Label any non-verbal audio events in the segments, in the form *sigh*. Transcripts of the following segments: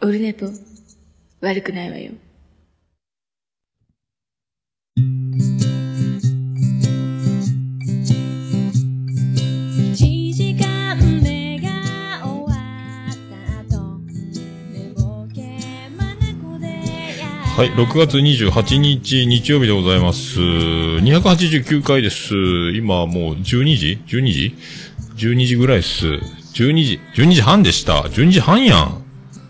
オルネポ、悪くないわよ。1時間目が終わった後寝ぼけまなこではい、6月28日日曜日でございます。289回です。今もう12時 ?12 時 ?12 時ぐらいです。12時、12時半でした。12時半やん。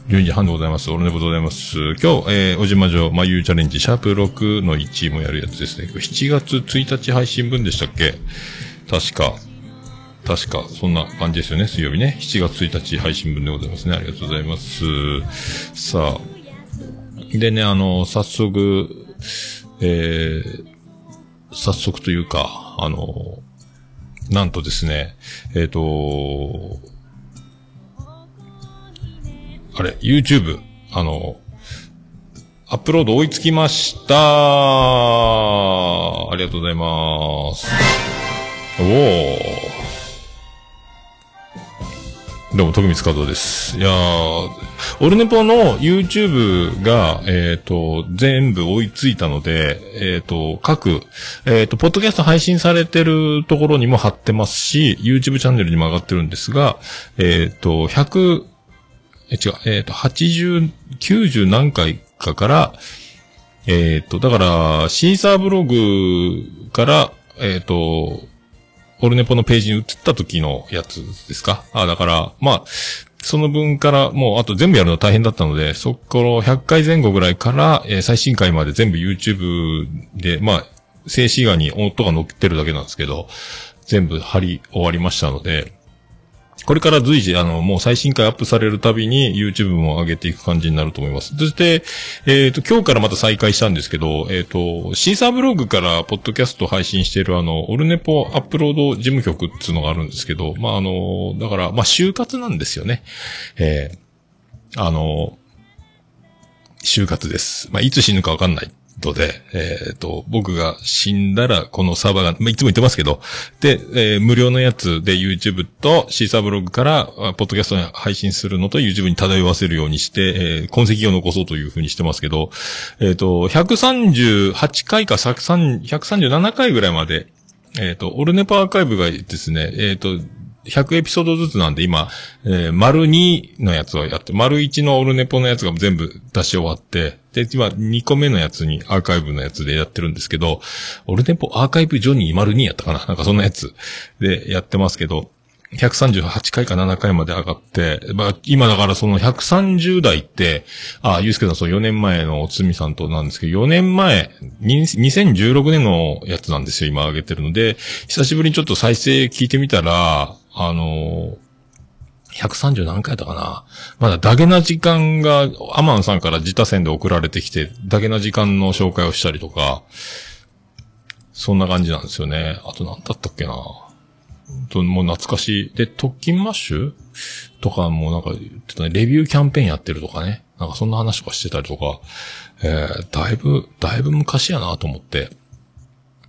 12時半でございます。俺でございます。今日、えー、おじまじょ、まゆうチャレンジ、シャープ6の1もやるやつですね。7月1日配信分でしたっけ？確か。確か、そんな感じですよね、水曜日ね。7月1日配信分でございますね。ありがとうございます。さあ、でね、あの、早速、えー、早速というか、あの、なんとですね、えっ、と、あれ、YouTube、あの、アップロード追いつきましたありがとうございます。おー。どうも、徳光和夫です。いやー、オルネポの YouTube が、えっ、と、全部追いついたので、えっ、と、各、えっ、と、ポッドキャスト配信されてるところにも貼ってますし、YouTube チャンネルにも上がってるんですが、えっ、と、100、え、違う、えっ、と、80、90何回かから、えっ、と、だから、シーサーブログから、えっ、と、オルネポのページに移った時のやつですか？あだから、まあ、その分から、もう、あと全部やるの大変だったので、そこの100回前後ぐらいから、えー最新回まで全部 YouTube で、まあ、静止画に音が乗ってるだけなんですけど、全部貼り終わりましたので、これから随時、あの、もう最新回アップされるたびに YouTube も上げていく感じになると思います。そして、えっ、と、今日からまた再開したんですけど、えっ、と、シーサーブログからポッドキャスト配信しているあの、オルネポアップロード事務局っていうのがあるんですけど、まあ、あの、だから、まあ、就活なんですよね。えーあの、就活です。まあ、いつ死ぬかわかんないので、えっ、と、僕が死んだらこのサーバーが、まあ、いつも言ってますけど、で、えー無料のやつで YouTube とシーサーブログから、ポッドキャストに配信するのと YouTube に漂わせるようにして、えー痕跡を残そうというふうにしてますけど、えっ、と、138回か137回ぐらいまで、えっ、と、オルネパアーカイブがですね、えっ、と、100エピソードずつなんで今、えー、丸2のやつをやって、丸1のオルネポのやつが全部出し終わって、で、今2個目のやつにアーカイブのやつでやってるんですけど、オルネポアーカイブジョニー丸2やったかな？なんかそんなやつ。でやってますけど、138回か7回まで上がって、まあ、今だからその130代って、あ、ゆうすけさんそう4年前のおつみさんとなんですけど、4年前、2016年のやつなんですよ、今上げてるの。で、久しぶりにちょっと再生聞いてみたら、あの130何回だったかなまだダゲな時間が、アマンさんから自他戦で送られてきて、ダゲな時間の紹介をしたりとか、そんな感じなんですよね。あと何だったっけなともう懐かしい。で、特勤マッシュ？とかもなんか言ってたね、レビューキャンペーンやってるとかね。なんかそんな話とかしてたりとか、えー、だいぶ、だいぶ昔やなと思って。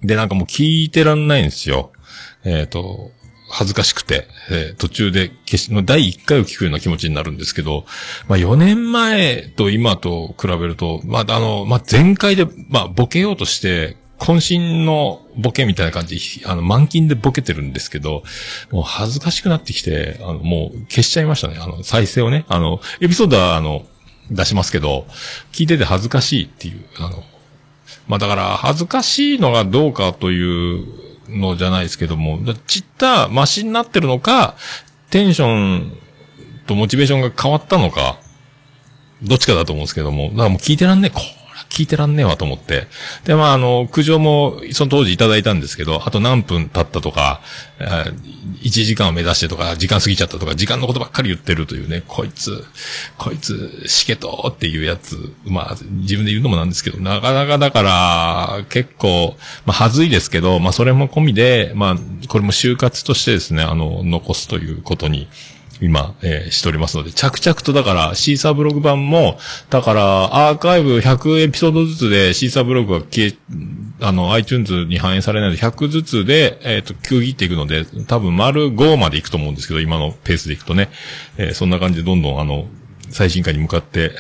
で、なんかもう聞いてらんないんですよ。えっ、と、恥ずかしくて、えー途中で消し、の第1回を聞くような気持ちになるんですけど、まあ4年前と今と比べると、まああの、まあ前回で、まあボケようとして、渾身のボケみたいな感じ、あの、満勤でボケてるんですけど、もう恥ずかしくなってきて、あの、もう消しちゃいましたね。あの、再生をね。あの、エピソードは、あの、出しますけど、聞いてて恥ずかしいっていう、あの、まあだから、恥ずかしいのがどうかというのじゃないですけども、だちったマシになってるのか、テンションとモチベーションが変わったのか、どっちかだと思うんですけども、だからもう聞いてらんねえ、こう聞いてらんねえわと思って。で、まあ、あの、苦情もその当時いただいたんですけど、あと何分経ったとか、1時間を目指してとか、時間過ぎちゃったとか、時間のことばっかり言ってるというね、こいつ、こいつ、しけとっていうやつ、まあ、自分で言うのもなんですけど、なかなかだから、結構、まあ、はずいですけど、まあ、それも込みで、まあ、これも就活としてですね、あの、残すということに、今、えーしておりますので、着々とだから、シーサーブログ版も、だから、アーカイブ100エピソードずつで、シーサーブログが消え、あの、iTunes に反映されないので、100ずつで、えっ、と、区切っていくので、多分、丸5までいくと思うんですけど、今のペースでいくとね、えーそんな感じでどんどん、あの、最新回に向かって、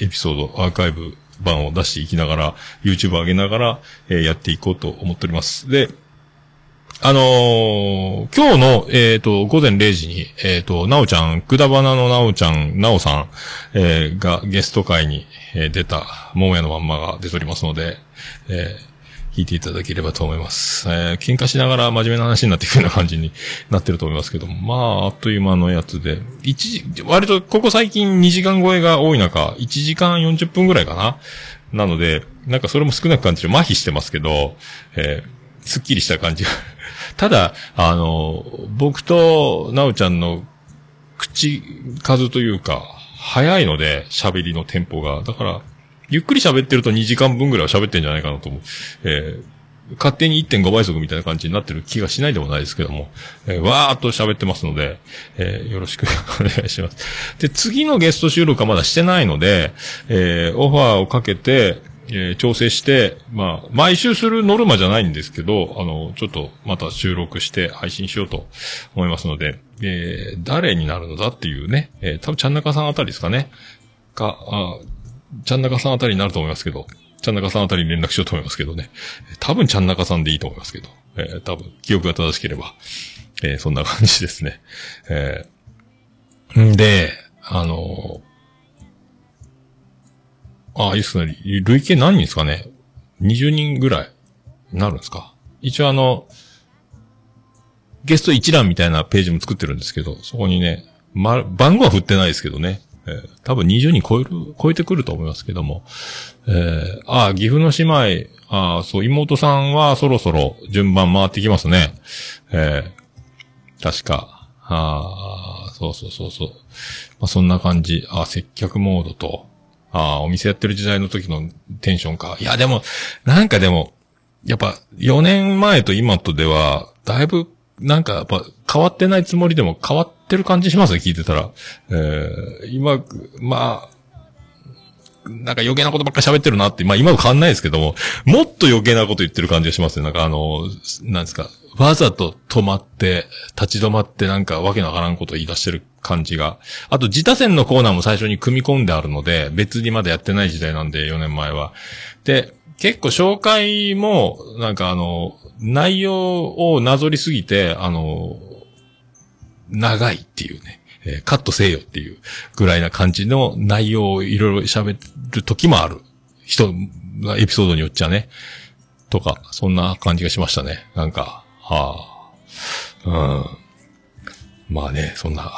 エピソード、アーカイブ版を出していきながら、YouTube 上げながら、えーやっていこうと思っております。で、あのー今日の、えっ、と、午前0時に、えっ、と、なおちゃん、くだばなのなおちゃん、なおさん、えーがゲスト会に、えー出た、桃屋のまんまが出ておりますので、えー聞いていただければと思います。えー喧嘩しながら真面目な話になっていくような感じになってると思いますけども、まあ、あっという間のやつで、一時、割とここ最近2時間超えが多い中、1時間40分ぐらいかな？なので、なんかそれも少なく感じる。麻痺してますけど、えーすっきりした感じが。ただ、あの、僕となおちゃんの口数というか、早いので、喋りのテンポが。だから、ゆっくり喋ってると2時間分ぐらいは喋ってんじゃないかなと思う。えー勝手に1.5倍速みたいな感じになってる気がしないでもないですけども、えーわーっと喋ってますので、えーよろしくお願いします。で、次のゲスト収録はまだしてないので、えーオファーをかけて、えー調整して、まあ、毎週するノルマじゃないんですけど、あの、ちょっとまた収録して配信しようと思いますので、えー誰になるのだっていうね、えー多分ちゃんなかさんあたりですかね。か、あちゃんなかさんあたりになると思いますけど、ちゃんなかさんあたりに連絡しようと思いますけどね。多分ちゃんなかさんでいいと思いますけど、えー多分記憶が正しければ、えーそんな感じですね。えーんで、あのーああ、いいっすね。累計何人ですかね ?20 人ぐらいなるんですか？一応あの、ゲスト一覧みたいなページも作ってるんですけど、そこにね、ま、番号は振ってないですけどね。えー多分20人超える、超えてくると思いますけども。えーああ、岐阜の姉妹、ああ、そう、妹さんはそろそろ順番回ってきますね。えー確か。ああ、そうそうそうそう。まあ、そんな感じ。ああ、接客モードと、ああ、お店やってる時代の時のテンションか。いや、でも、なんかでも、やっぱ、4年前と今とでは、だいぶ、なんかやっぱ変わってないつもりでも変わってる感じしますね、聞いてたら。えー、今、まあ、なんか余計なことばっか喋ってるなって、まあ今も変わんないですけども、もっと余計なこと言ってる感じがしますね。なんかあの、なんですか、わざと止まって、立ち止まってなんかわけのわからんこと言い出してる感じが。あと自他戦のコーナーも最初に組み込んであるので、別にまだやってない時代なんで、4年前は。で、結構紹介も、なんかあの、内容をなぞりすぎて、あの、長いっていうね、えーカットせえよっていうぐらいな感じの内容をいろいろ喋る時もある。人エピソードによっちゃね。とか、そんな感じがしましたね。なんか、はあ、うん。まあね、そんな、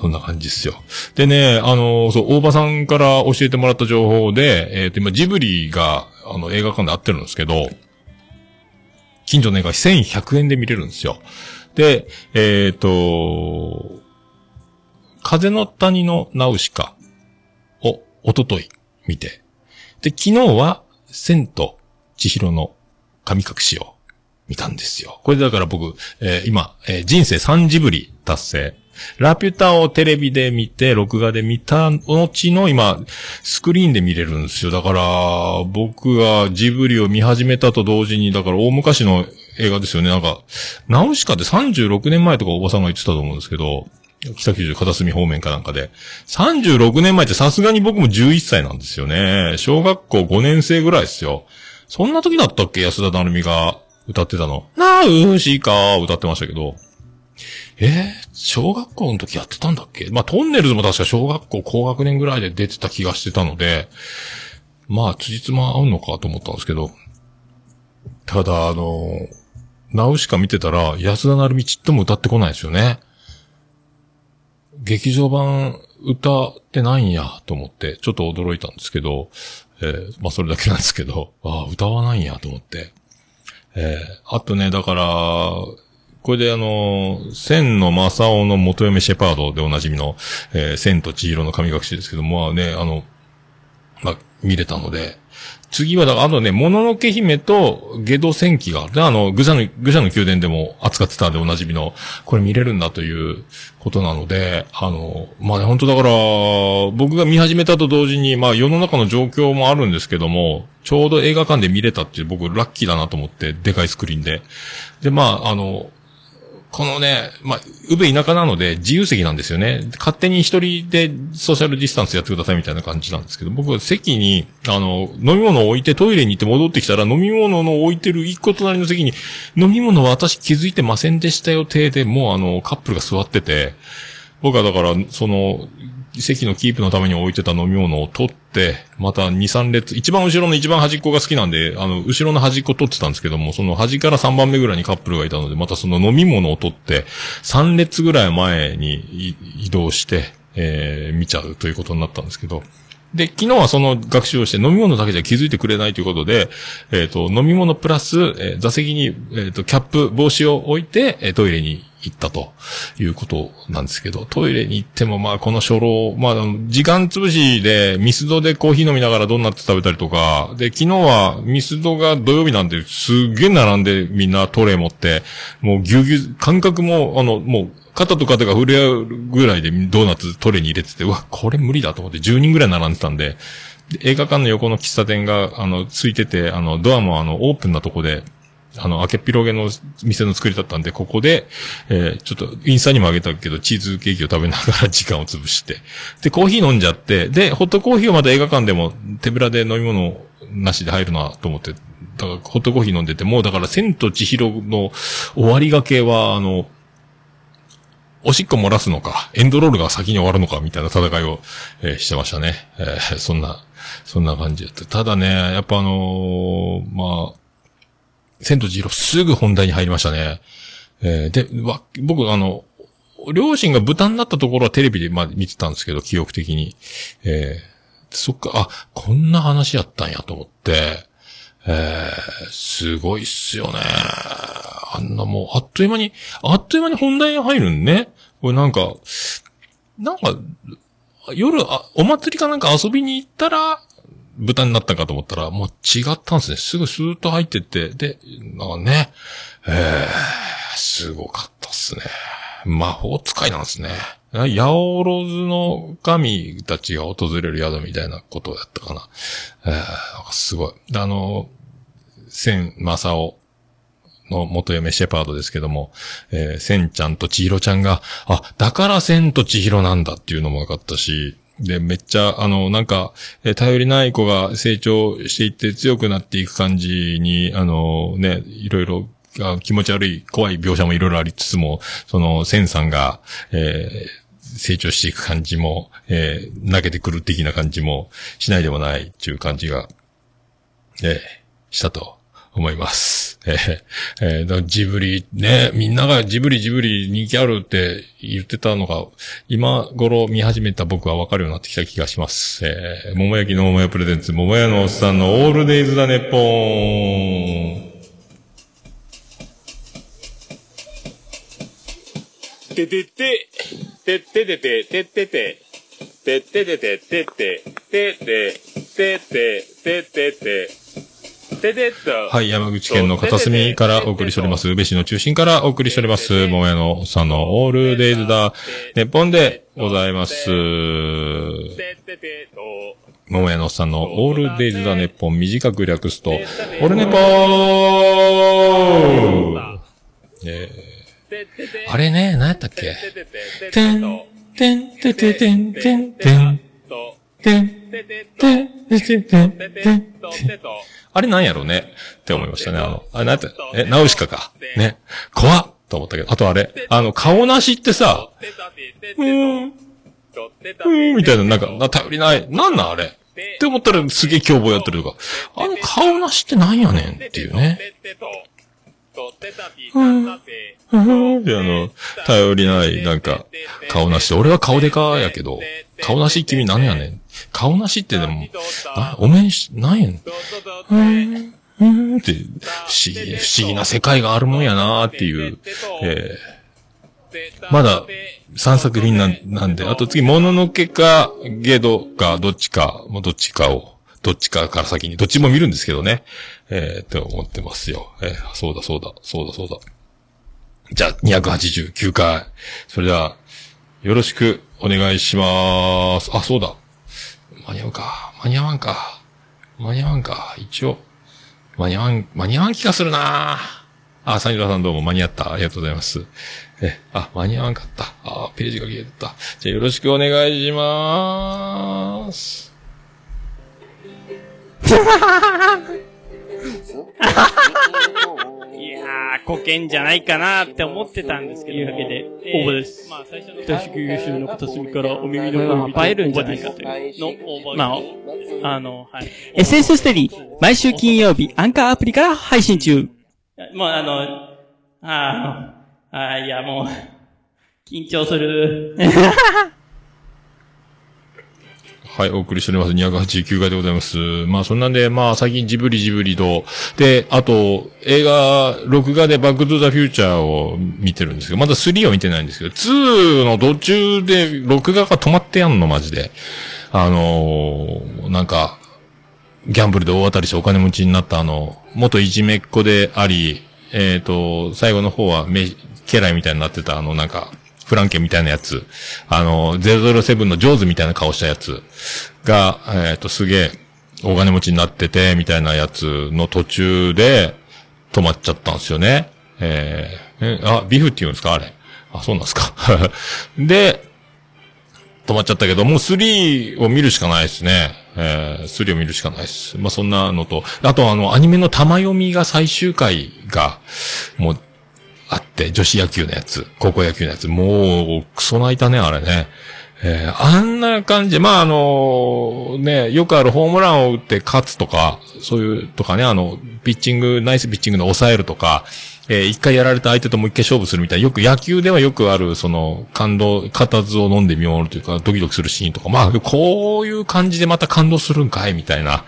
そんな感じですよ。でね、あの、そう、大場さんから教えてもらった情報で、えっ、と、今、ジブリが、あの、映画館で合ってるんですけど、近所の映画1100円で見れるんですよ。で、えっ、と、風の谷のナウシカを、おととい見て。で、昨日は、千と千尋の神隠しを見たんですよ。これだから僕、えー今、えー人生3ジブリ達成。ラピュタをテレビで見て、録画で見た後の今、スクリーンで見れるんですよ。だから、僕がジブリを見始めたと同時に、だから大昔の映画ですよね。なんか、ナウシカって36年前とかおばさんが言ってたと思うんですけど、北九州片隅方面かなんかで。36年前ってさすがに僕も11歳なんですよね。小学校5年生ぐらいですよ。そんな時だったっけ？安田成美が歌ってたの。なうしか歌ってましたけど。えー小学校の時やってたんだっけ？まあ、トンネルズも確か小学校高学年ぐらいで出てた気がしてたので、まあ、辻褄合うのかと思ったんですけど、ただ、あの、ナウシカ見てたら、安田成美ちっとも歌ってこないですよね。劇場版歌ってないんやと思って、ちょっと驚いたんですけど、えーまあそれだけなんですけど、ああ、歌わないんやと思って。えーあとね、だから、これであの、千の正雄の元嫁シェパードでおなじみの、えー千と千尋の神隠しですけども、まあね、あの、まあ、見れたので、次は、だ、あとね、もののけ姫とゲド戦記があるね。あの、愚者の、愚者の宮殿でも扱ってたんでおなじみの、これ見れるんだということなので、あの、まあね、本当だから、僕が見始めたと同時に、まあ世の中の状況もあるんですけども、ちょうど映画館で見れたっていう僕ラッキーだなと思って、でかいスクリーンで。で、まあ、あの、このね、まあ、うべ田舎なので自由席なんですよね。勝手に一人でソーシャルディスタンスやってくださいみたいな感じなんですけど、僕は席に、あの、飲み物を置いてトイレに行って戻ってきたら、飲み物の置いてる一個隣の席に、飲み物は私気づいてませんでしたよ、手で、もうあの、カップルが座ってて、僕はだから、その、席のキープのために置いてた飲み物を取って、また2、3列、一番後ろの一番端っこが好きなんで、あの、後ろの端っこ取ってたんですけども、その端から3番目ぐらいにカップルがいたので、またその飲み物を取って、3列ぐらい前に移動して、えー、見ちゃうということになったんですけど、で、昨日はその学習をして飲み物だけじゃ気づいてくれないということで、えっ、と、飲み物プラス、えー座席に、えっ、と、キャップ、帽子を置いて、えートイレに行ったということなんですけど、トイレに行っても、まあ、この初老、まあ、時間潰しで、ミスドでコーヒー飲みながらドーナツ食べたりとか、で、昨日はミスドが土曜日なんで、すっげえ並んでみんなトレイ持って、もうぎゅうぎゅう、感覚も、あの、もう、肩と肩が触れ合うぐらいでドーナツトレイに入れてて、うわ、これ無理だと思って10人ぐらい並んでたんで、で映画館の横の喫茶店が、あの、ついてて、あの、ドアもあの、オープンなとこで、あの、開けっ広げの店の作りだったんで、ここで、えーちょっと、インスタにもあげたけど、チーズケーキを食べながら時間を潰して。で、コーヒー飲んじゃって、で、ホットコーヒーをまた映画館でも手ぶらで飲み物なしで入るなと思って、だから、ホットコーヒー飲んでて、もうだから、千と千尋の終わりがけは、あの、おしっこ漏らすのか、エンドロールが先に終わるのか、みたいな戦いを、えーしてましたね。えーそんな、そんな感じだった。ただね、やっぱあのーまあ、千と千尋すぐ本題に入りましたね。えーで、わ、僕あの、両親が豚になったところはテレビでまあ見てたんですけど、記憶的に。えーそっか、あ、こんな話やったんやと思って、えーすごいっすよね。あんなもう、あっという間に、あっという間に本題に入るんね。これなんか、なんか、夜、あ、お祭りかなんか遊びに行ったら、豚になったかと思ったら、もう違ったんですね。すぐスーッと入ってって、で、なんかね、えー、すごかったっすね。魔法使いなんですね。八百万の神たちが訪れる宿みたいなことだったかな。えー、すごい。あの、千正夫の元嫁シェパードですけども、えー、千ちゃんと千尋ちゃんが、あ、だから千と千尋なんだっていうのも分かったし、で、めっちゃ、あの、なんか、え頼りない子が成長していって強くなっていく感じに、あの、ね、いろいろ、気持ち悪い、怖い描写もいろいろありつつも、その、千さんが、えー成長していく感じも、えー投げてくる的な感じもしないでもないっていう感じが、えーしたと。思います。えーえージブリ、ね、みんながジブリジブリ人気あるって言ってたのが、今頃見始めた僕はわかるようになってきた気がします。えー、桃焼きの桃屋プレゼンツ、桃屋のおっさんのオールデイズだねっぽーん。ててて、てっててて、てってて、てっててて、てて、てて、てて、ててて、てて。はい、山口県の片隅からお送りしております。宇部市の中心からお送りしております。桃屋のさんのオールデイズだ、日本でございます。桃屋のさんのオールデイズだ、日本短く略すと、オルネポーえー。あれね、何やったっけ？てん、てん、てててん、てん、てん、てん、てん、てん、てん、てん、てん。あれなんやろうね？って思いましたね。あの、あ、なんやった？え、ナウシカか。ね。怖っと思ったけど。あとあれ、あの、顔なしってさ、うーん、うーん、みたいな、なんか、な頼りない。なんなんあれ？って思ったらすげえ凶暴やってるとか。あの顔なしってなんやねん？っていうね。うん。うん。で、あの、頼りない、なんか、顔なしで、俺は顔でかやけど、顔なし君なんやねん。顔なしってでも、な、おめんし、なんやん。うん。うんって、不思議、不思議な世界があるもんやなーっていう、えー、まだ3作品なんなんで、あと次、もののけか、ゲドか、どっちか、もうどっちかを、どっちかから先に、どっちも見るんですけどね。えー、って思ってますよ。えー、そうだそうだ、そうだそうだ。じゃあ、289回。それでは、よろしくお願いします。あ、そうだ。間に合うか。間に合わんか。間に合わんか。一応。間に合わん、間に合わん気がするなああ、サニラさんどうも間に合った。ありがとうございます。え、あ、間に合わんかった。あ、ページが消えてた。じゃあよろしくお願いしまーす。*laughs* いやー、保険じゃないかなって思ってたんですけど。というわけでえー応募ですまあ、最初の大宿優秀の片隅からお耳の恋映えるんじゃない人かというのの、まあ、あの、はい。SS ステディ、毎週金曜日、アンカーアプリから配信中。もうあの、ああいやもう、緊張する。*laughs* はい、お送りしております。289回でございます。まあ、そんなんで、まあ、最近ジブリジブリと、で、あと、映画、録画でバックトゥザフューチャーを見てるんですけど、まだ3は見てないんですけど、2の途中で録画が止まってやんの、マジで。あのーなんか、ギャンブルで大当たりしてお金持ちになったあの、元いじめっ子であり、えっ、と、最後の方はめ、家来みたいになってたあの、なんか、フランケンみたいなやつ、あの、007のジョーズみたいな顔したやつが、えっ、と、すげえ、お金持ちになってて、みたいなやつの途中で、止まっちゃったんですよね。えーえあ、ビフって言うんですか？あれ。あ、そうなんですか。*laughs* で、止まっちゃったけど、もう3を見るしかないですね。えー、3を見るしかないです。まあ、そんなのと、あとあの、アニメの玉読みが最終回が、もう、あって、女子野球のやつ、高校野球のやつ、もう、クソ泣いたね、あれね。えーあんな感じ、まあ、あのね、よくあるホームランを打って勝つとか、そういう、とかね、あの、ピッチング、ナイスピッチングで抑えるとか、えー一回やられた相手ともう一回勝負するみたいな、よく野球ではよくある、その、感動、固唾を飲んで見守るというか、ドキドキするシーンとか、まあ、こういう感じでまた感動するんかいみたいな、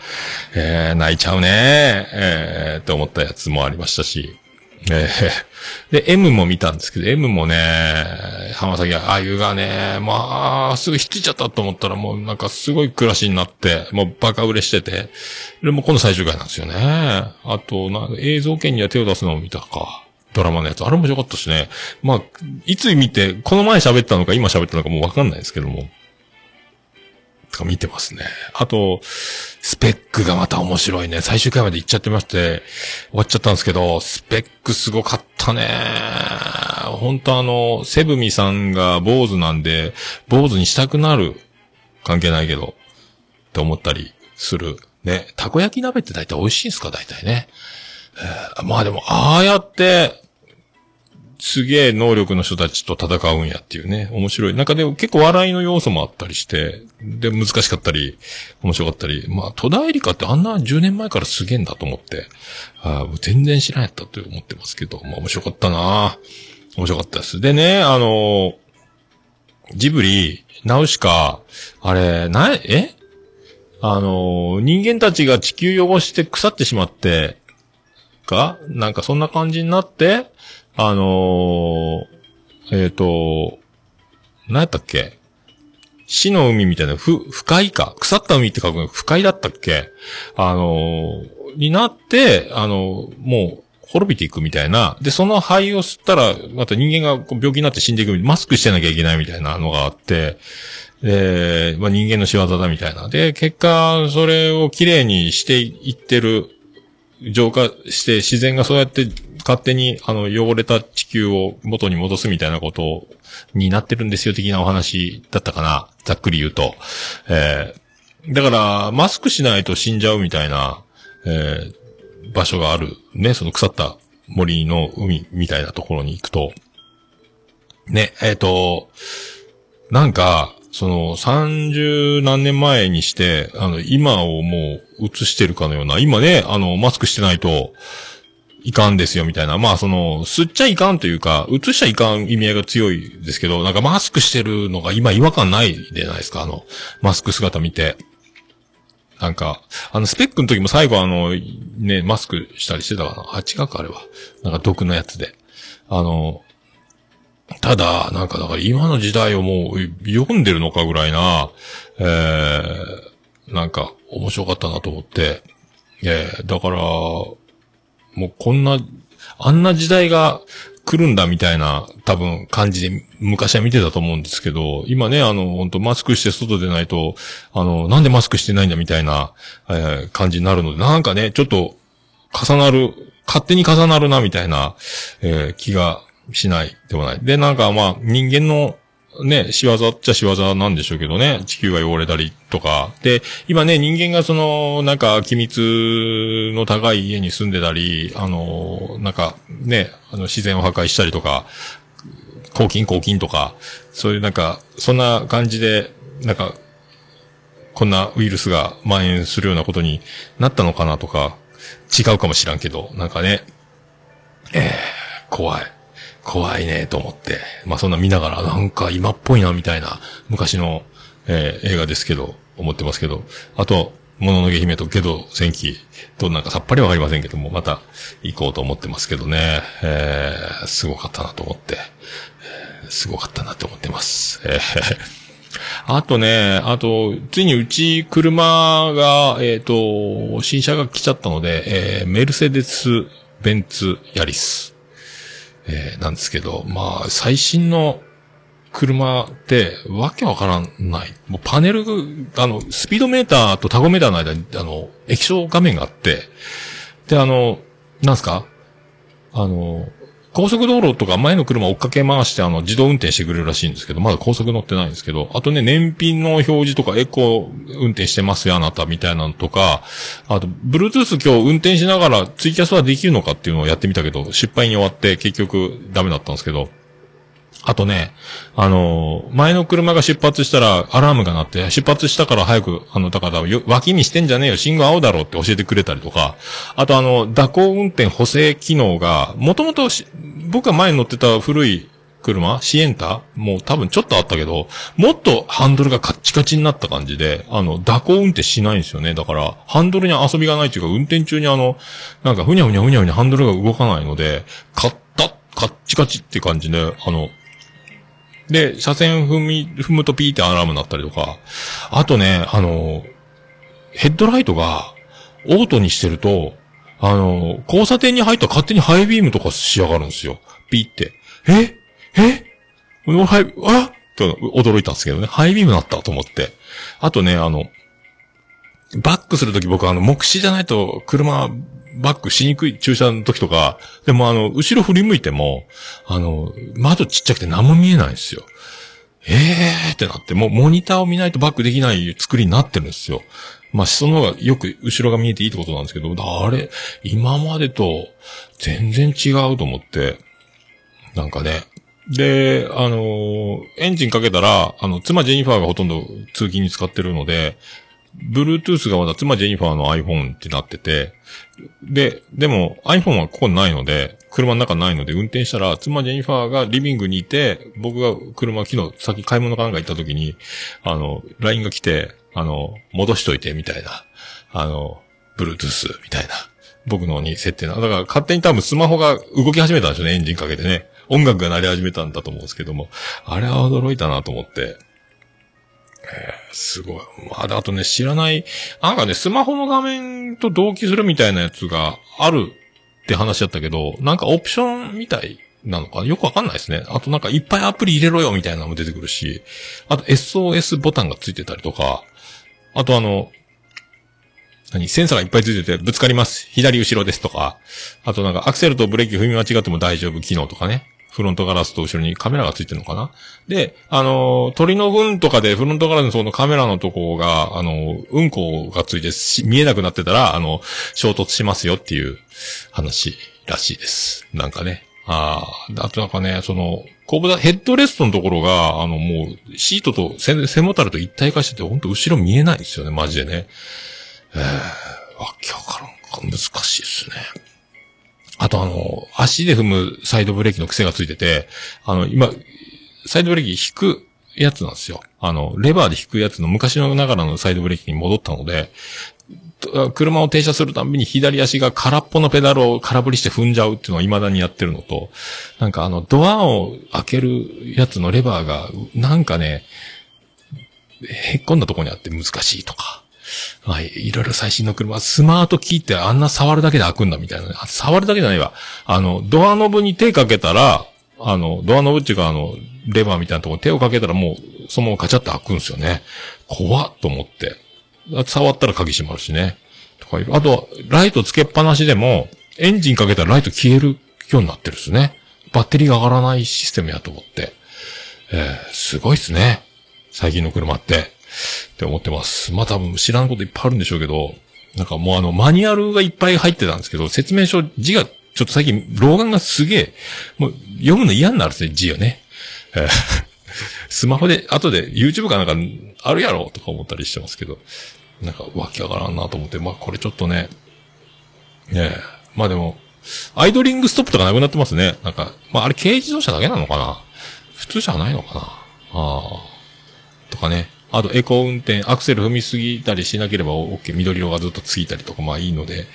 えー泣いちゃうね、えーって思ったやつもありましたし、えーで、M も見たんですけど、M もね、浜崎あゆがね、まあ、すぐひっついちゃったと思ったらもうなんかすごい暮らしになって、もうバカ売れしてて、でも今度最終回なんですよね。あと、な映像権には手を出すのを見たか。ドラマのやつ。あれも面白かったしね。まあ、いつ見て、この前喋ったのか今喋ったのかもうわかんないですけども。とか見てますね。あと、スペックがまた面白いね。最終回まで行っちゃってまして、終わっちゃったんですけど、スペックすごかったね。本当あの、セブミさんが坊主なんで、坊主にしたくなる。関係ないけど。って思ったりする。ね。たこ焼き鍋って大体美味しいんすか？大体ね。えーまあでも、ああやって、すげえ能力の人たちと戦うんやっていうね。面白い。なんかでも結構笑いの要素もあったりして、で、難しかったり、面白かったり。まあ、戸田恵梨香ってあんな10年前からすげえんだと思って、あ全然知らんやったと思ってますけど、まあ面白かったな面白かったです。でね、あのジブリ、ナウシカ、あれ、な、え？あの人間たちが地球汚して腐ってしまって、かなんかそんな感じになって、あのーえっ、と、何やったっけ？死の海みたいな、ふ、不快か？腐った海って書くの不快だったっけ？あのーになって、あのーもう、滅びていくみたいな。で、その肺を吸ったら、また人間が病気になって死んでいく。マスクしてなきゃいけないみたいなのがあって、で、まあ、人間の仕業だみたいな。で、結果、それをきれいにしていってる浄化して自然がそうやって勝手にあの汚れた地球を元に戻すみたいなことになってるんですよ的なお話だったかな。ざっくり言うと。えー、だから、マスクしないと死んじゃうみたいな、えー場所がある。ね、その腐った森の海みたいなところに行くと。ね、えっ、と、なんか、その、三十何年前にして、あの、今をもう映してるかのような、今ね、あの、マスクしてないと、いかんですよ、みたいな。まあ、その、吸っちゃいかんというか、映しちゃいかん意味合いが強いですけど、なんかマスクしてるのが今違和感ないじゃないですか、あの、マスク姿見て。なんか、あの、スペックの時も最後あの、ね、マスクしたりしてたかな。あ、違うか、あれは。なんか毒のやつで。あの、ただ、なんか、だから今の時代をもう読んでるのかぐらいな、えー、なんか、面白かったなと思って、えー、だから、もうこんな、あんな時代が来るんだみたいな、多分感じで昔は見てたと思うんですけど、今ね、あの、本当マスクして外出ないと、あの、なんでマスクしてないんだみたいな、えー感じになるので、なんかね、ちょっと重なる勝手に重なるな、みたいな、えー気がしないでもない。で、なんかまあ、人間の、ね、仕業っちゃ仕業なんでしょうけどね。地球が汚れたりとか。で、今ね、人間がその、なんか、機密の高い家に住んでたり、あの、なんか、ね、あの、自然を破壊したりとか、抗菌抗菌とか、そういうなんか、そんな感じで、なんか、こんなウイルスが蔓延するようなことになったのかなとか、違うかもしらんけど、なんかね、えー、怖い。怖いね、と思って。まあそんな見ながら、なんか今っぽいな、みたいな、昔の、えー映画ですけど、思ってますけど。あと、もののけ姫とゲド戦記となんかさっぱりわかりませんけども、また行こうと思ってますけどね。えー、すごかったなと思って。えーすごかったなと思ってます。えー *laughs* あとね、あと、ついにうち車が、えっ、と、新車が来ちゃったので、えーメルセデス・ベンツ・ヤリス。えーなんですけど、まあ、最新の車って、わけわからない。もうパネル、あの、スピードメーターとタゴメーターの間に、あの、液晶画面があって、で、あの、なんすか？あの、高速道路とか前の車追っかけ回してあの自動運転してくれるらしいんですけど、まだ高速乗ってないんですけど、あとね、燃費の表示とかエコ運転してますよ、あなたみたいなのとか、あと、Bluetooth 今日運転しながらツイキャスはできるのかっていうのをやってみたけど、失敗に終わって結局ダメだったんですけど、あとね、あのー前の車が出発したらアラームが鳴って、出発したから早く、あの、だからよ、脇見してんじゃねえよ、信号青だろうって教えてくれたりとか、あとあの、蛇行運転補正機能が、もともと、僕が前に乗ってた古い車シエンタもう多分ちょっとあったけど、もっとハンドルがカッチカチになった感じで、あの、蛇行運転しないんですよね。だから、ハンドルに遊びがないっていうか、運転中にあの、なんかふにゃふにゃふにゃふにゃハンドルが動かないので、カッタ、カッチカチって感じで、あの、で、車線踏み、踏むとピーってアラームになったりとか、あとね、あの、ヘッドライトが、オートにしてると、あの、交差点に入ったら勝手にハイビームとかしやがるんですよ。ピーって。え？え？俺ハイ、あ？と驚いたんですけどね。ハイビームなったと思って。あとね、あの、バックするとき僕あの、目視じゃないと車、バックしにくい駐車の時とか、でもあの、後ろ振り向いても、あの、窓ちっちゃくて何も見えないんですよ。ええーってなって、もうモニターを見ないとバックできない作りになってるんですよ。まあ、その方がよく後ろが見えていいってことなんですけど、あれ、今までと全然違うと思って、なんかね。で、あのエンジンかけたら、あの、妻ジェニファーがほとんど通勤に使ってるので、Bluetooth がまだ妻ジェニファーの iPhone ってなってて、で、でも iPhone はここないので、車の中ないので運転したら、妻ジェニファーがリビングにいて、僕が車昨日、先買い物かなんか行った時に、あの、LINE が来て、あの、戻しといて、みたいな。あの、Bluetooth みたいな。僕のに設定な。だから勝手に多分スマホが動き始めたんでしょうね、エンジンかけてね。音楽が鳴り始めたんだと思うんですけども。あれは驚いたなと思って。えーすごい。まあ、あとね、知らない、なんかね、スマホの画面と同期するみたいなやつがあるって話だったけど、なんかオプションみたいなのかよくわかんないですね。あとなんかいっぱいアプリ入れろよみたいなのも出てくるし、あと SOS ボタンがついてたりとか、あとあの、何？センサーがいっぱいついてて、ぶつかります。左後ろですとか。あとなんかアクセルとブレーキ踏み間違っても大丈夫機能とかね。フロントガラスと後ろにカメラがついてるのかな？で、あの鳥の糞とかでフロントガラスのそのカメラのとこが、あのうんこがついて見えなくなってたら、あの、衝突しますよっていう話らしいです。なんかね。ああ、あとなんかね、その、後部だ、ヘッドレストのところが、あの、もう、シートと背背もたれと一体化してて、ほんと後ろ見えないんですよね、マジでね。えー、わけわからんか、難しいですね。あとあの、足で踏むサイドブレーキの癖がついてて、あの、今、サイドブレーキ引くやつなんですよ。あの、レバーで引くやつの昔のながらのサイドブレーキに戻ったので、車を停車するたびに左足が空っぽのペダルを空振りして踏んじゃうっていうのを未だにやってるのと、なんかあの、ドアを開けるやつのレバーが、なんかね、へっこんだとこにあって難しいとか。はい。いろいろ最新の車、スマートキーってあんな触るだけで開くんだみたいな。触るだけじゃないわ。あの、ドアノブに手かけたら、あの、ドアノブっていうかあの、レバーみたいなとこに手をかけたらもう、そのままカチャって開くんですよね。怖っと思って。触ったら鍵閉まるしね。とかいろあと、ライトつけっぱなしでも、エンジンかけたらライト消えるようになってるんですね。バッテリーが上がらないシステムやと思って。えー、すごいっすね。最近の車って。って思ってます。まあ多分知らんこといっぱいあるんでしょうけど、なんかもうあの、マニュアルがいっぱい入ってたんですけど、説明書、字が、ちょっと最近、老眼がすげえ、もう読むの嫌になるんですね、字がね。*laughs* スマホで、後で YouTube かなんかあるやろとか思ったりしてますけど、なんかわけわからんなと思って、まあこれちょっとね、ねえ、まあでも、アイドリングストップとかなくなってますね。なんか、まああれ軽自動車だけなのかな？普通じゃないのかな？ああ。とかね。あと、エコ運転、アクセル踏みすぎたりしなければ OK。緑色がずっとついたりとか、まあいいので、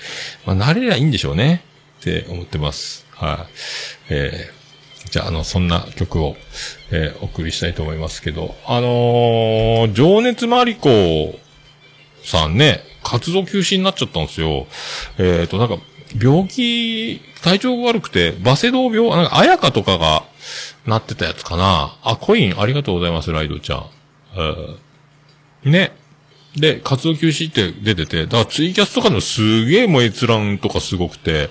まあ慣れりゃいいんでしょうね。って思ってます。はい。えー、じゃあ、あの、そんな曲を、えーお送りしたいと思いますけど、あのー、情熱マリコさんね、活動休止になっちゃったんですよ。えっ、と、なんか、病気、体調が悪くて、バセドウ病、なんか、綾香とかが、なってたやつかな。あ、コインありがとうございます、ライドちゃん。ね。で、活動休止って出てて、だからツイキャスとかのすげえもう閲覧とかすごくて、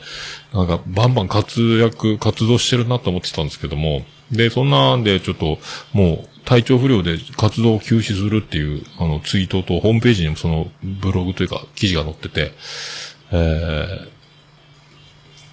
なんかバンバン活躍、活動してるなと思ってたんですけども、で、そんなんでちょっと、もう体調不良で活動を休止するっていう、あの、ツイートとホームページにもそのブログというか記事が載ってて、え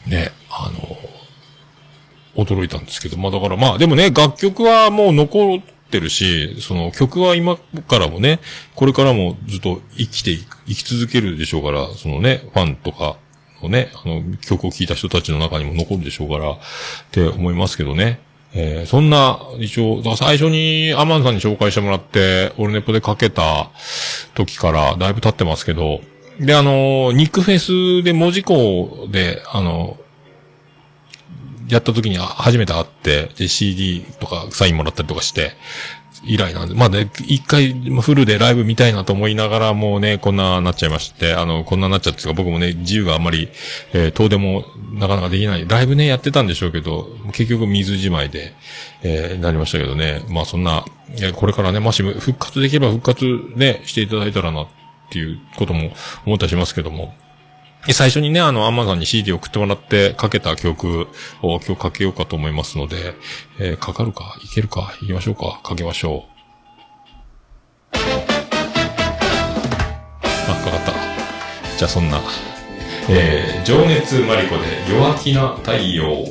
ー、ね、あの、驚いたんですけど、まあだからまあ、でもね、楽曲はもう残ってるし、その曲は今からもね、これからもずっと生きていく、生き続けるでしょうから、そのね、ファンとかのね、あの、曲を聴いた人たちの中にも残るでしょうから、って思いますけどね。えーそんな、一応、最初にアマンさんに紹介してもらって、オルネポでかけた時からだいぶ経ってますけど、で、あの、ニックフェスで文字工で、あの、やった時に初めて会って、で、CD とかサインもらったりとかして、以来なんで、まあね、一回フルでライブ見たいなと思いながらもうね、こんななっちゃいまして、あの、こんななっちゃって僕もね、自由があんまり、えー遠出もなかなかできない。ライブね、やってたんでしょうけど、結局水じまいで、えーなりましたけどね。まあそんな、これからね、もし復活できれば復活ね、していただいたらなっていうことも思ったりしますけども、最初にね、あの、アマゾンに CD 送ってもらってかけた曲を今日かけようかと思いますので、えーかかるかいけるか行きましょうかかけましょう。あ、かかった。じゃあそんな、えー、情熱マリコで弱気な太陽。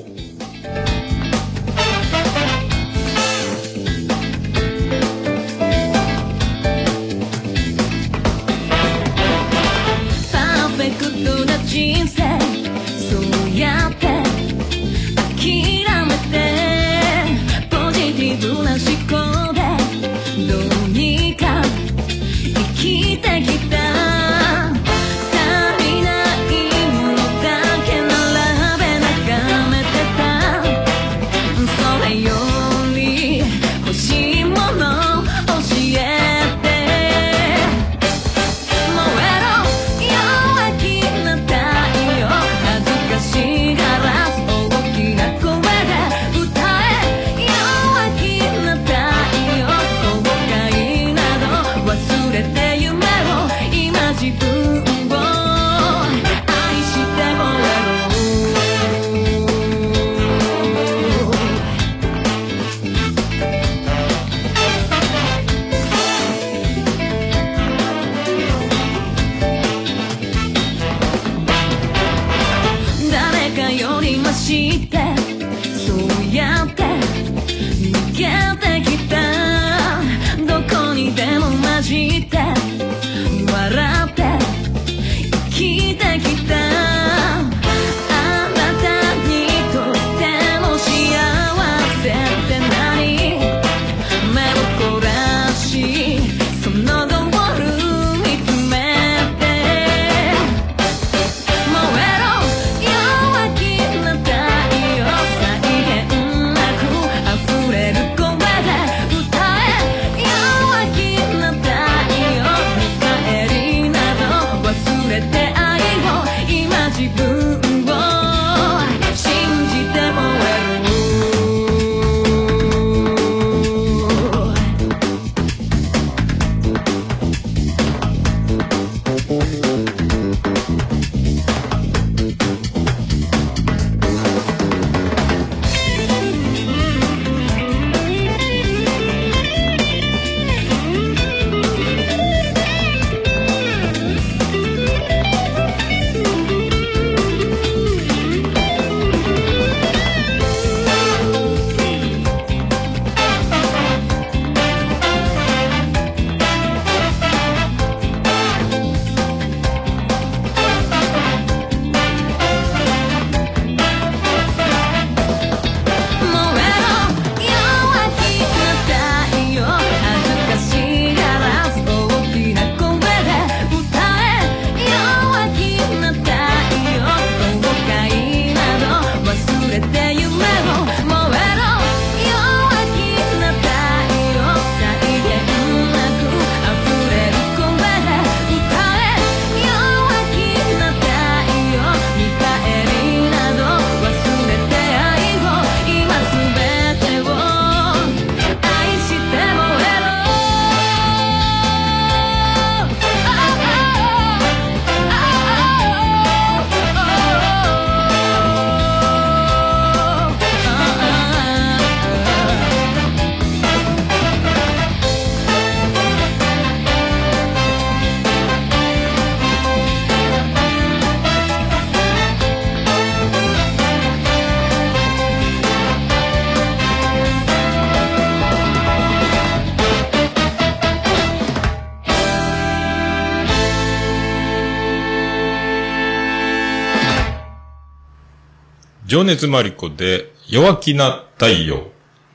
情熱マリコで弱気な太陽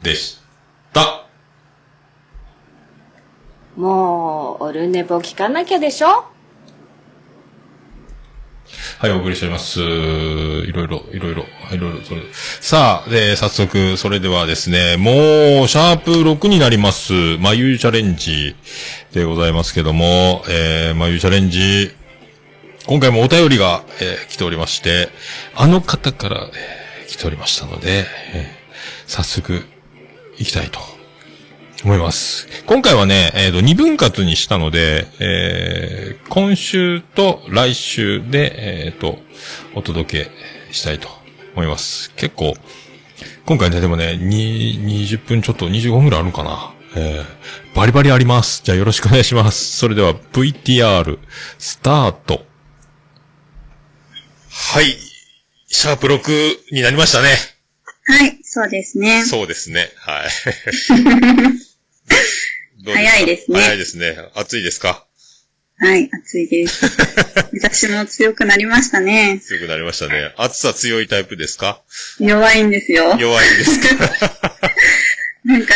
でした。もう、オルネポ聞かなきゃでしょ？はい、お送りしております。いろいろ、いろいろ、いろいろ、それ。さあ、で、早速、それではですね、もう、シャープ6になります、まゆチャレンジでございますけども、えー、まゆチャレンジ、今回もお便りが、えー来ておりまして、あの方から、えー来ておりましたので、えー早速、行きたいと思います。今回はね、えっ、と、二分割にしたので、えー今週と来週で、えっ、と、お届けしたいと思います。結構、今回ね、でもね、に、20分ちょっと25分ぐらいあるのかな。えーバリバリあります。じゃあよろしくお願いします。それでは VTR、スタート。はい。シャープ6になりましたね。はい、そうですね。そうですね。はい。*laughs* 早いですね早いですね。暑いですか？はい、暑いです。*laughs* 私も強くなりましたね。強くなりましたね。暑さ強いタイプですか？弱いんですよ。弱いですか？*laughs* なんか、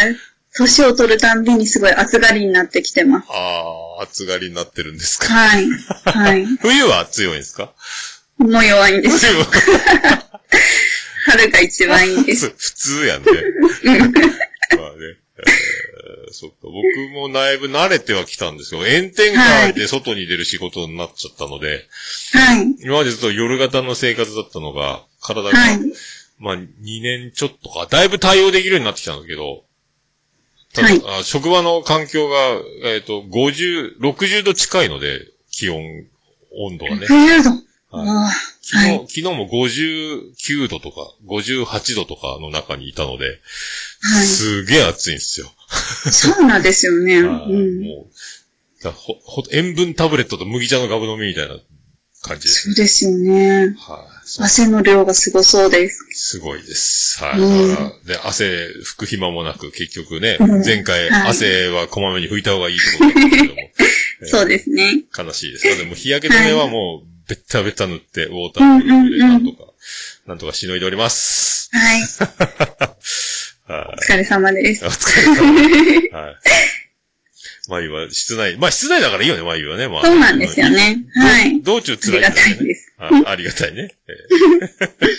年を取るたんびにすごい暑がりになってきてます。ああ、暑がりになってるんですか？はい。はい。冬は強いんですか？もう弱いんです。冬は春が一番いいです。*laughs* 普通やんね。まあね。えーそっか、僕もだいぶ慣れてはきたんですよ。炎天下で外に出る仕事になっちゃったので、はい。今までずっと夜型の生活だったのが、体が、はい。まあ、2年ちょっとか、だいぶ対応できるようになってきたんだけど、ただ、はいあ職場の環境が、えっ、と、50、60度近いので、気温、温度がね。60度。はい昨日、はい昨日も59度とか、58度とかの中にいたので、はいすげえ暑いんですよ。そうなんですよね。うはいん。もうだほほ塩分タブレットと麦茶のガブ飲みみたいな感じですそう。ですよね。はい、汗の量がすごそうです。すごいです。はい。うんで、汗拭く暇もなく、結局ね、うん前回、はい汗はこまめに拭いた方がいいってこんですけども、え *laughs* ーそうですね。悲しいです。でも日焼け止めはもう、ベッタベタ塗って、ウォータープルーフでなんとか、なんとかしのいでおります。*laughs* はい。はいお疲れ様ですお。疲れ様。*laughs* はい。眉は室内、まあ室内だからいいよね、眉はね。まあ、そうなんですよね。はい。道中辛いねありがたいですはいありがたいね。えー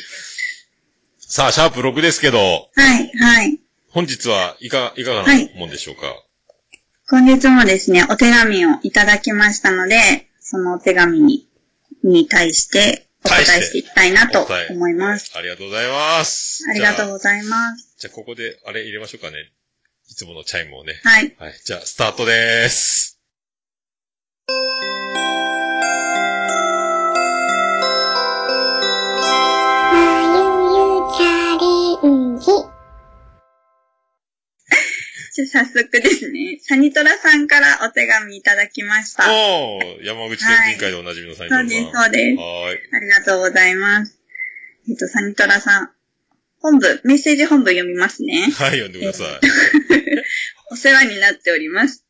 *laughs* さあ、シャープ6ですけど、はい、はい。本日はいか、いかがなもんでしょうか、今月もですね、お手紙をいただきましたので、そのお手紙に、に対してお答えしていきたいなと思います。ありがとうございます。ありがとうございます。あじゃあ、ここで、あれ入れましょうかね。いつものチャイムをね。はい。はい。じゃあ、スタートでーす。じゃあ早速ですね、サニトラさんからお手紙いただきました。おー、山口県人会でおなじみのサイトそうです、そうです。はありがとうございます。えっと、サニトラさん。本部、メッセージ本部読みますね。はい、読んでください。*laughs* お世話になっております。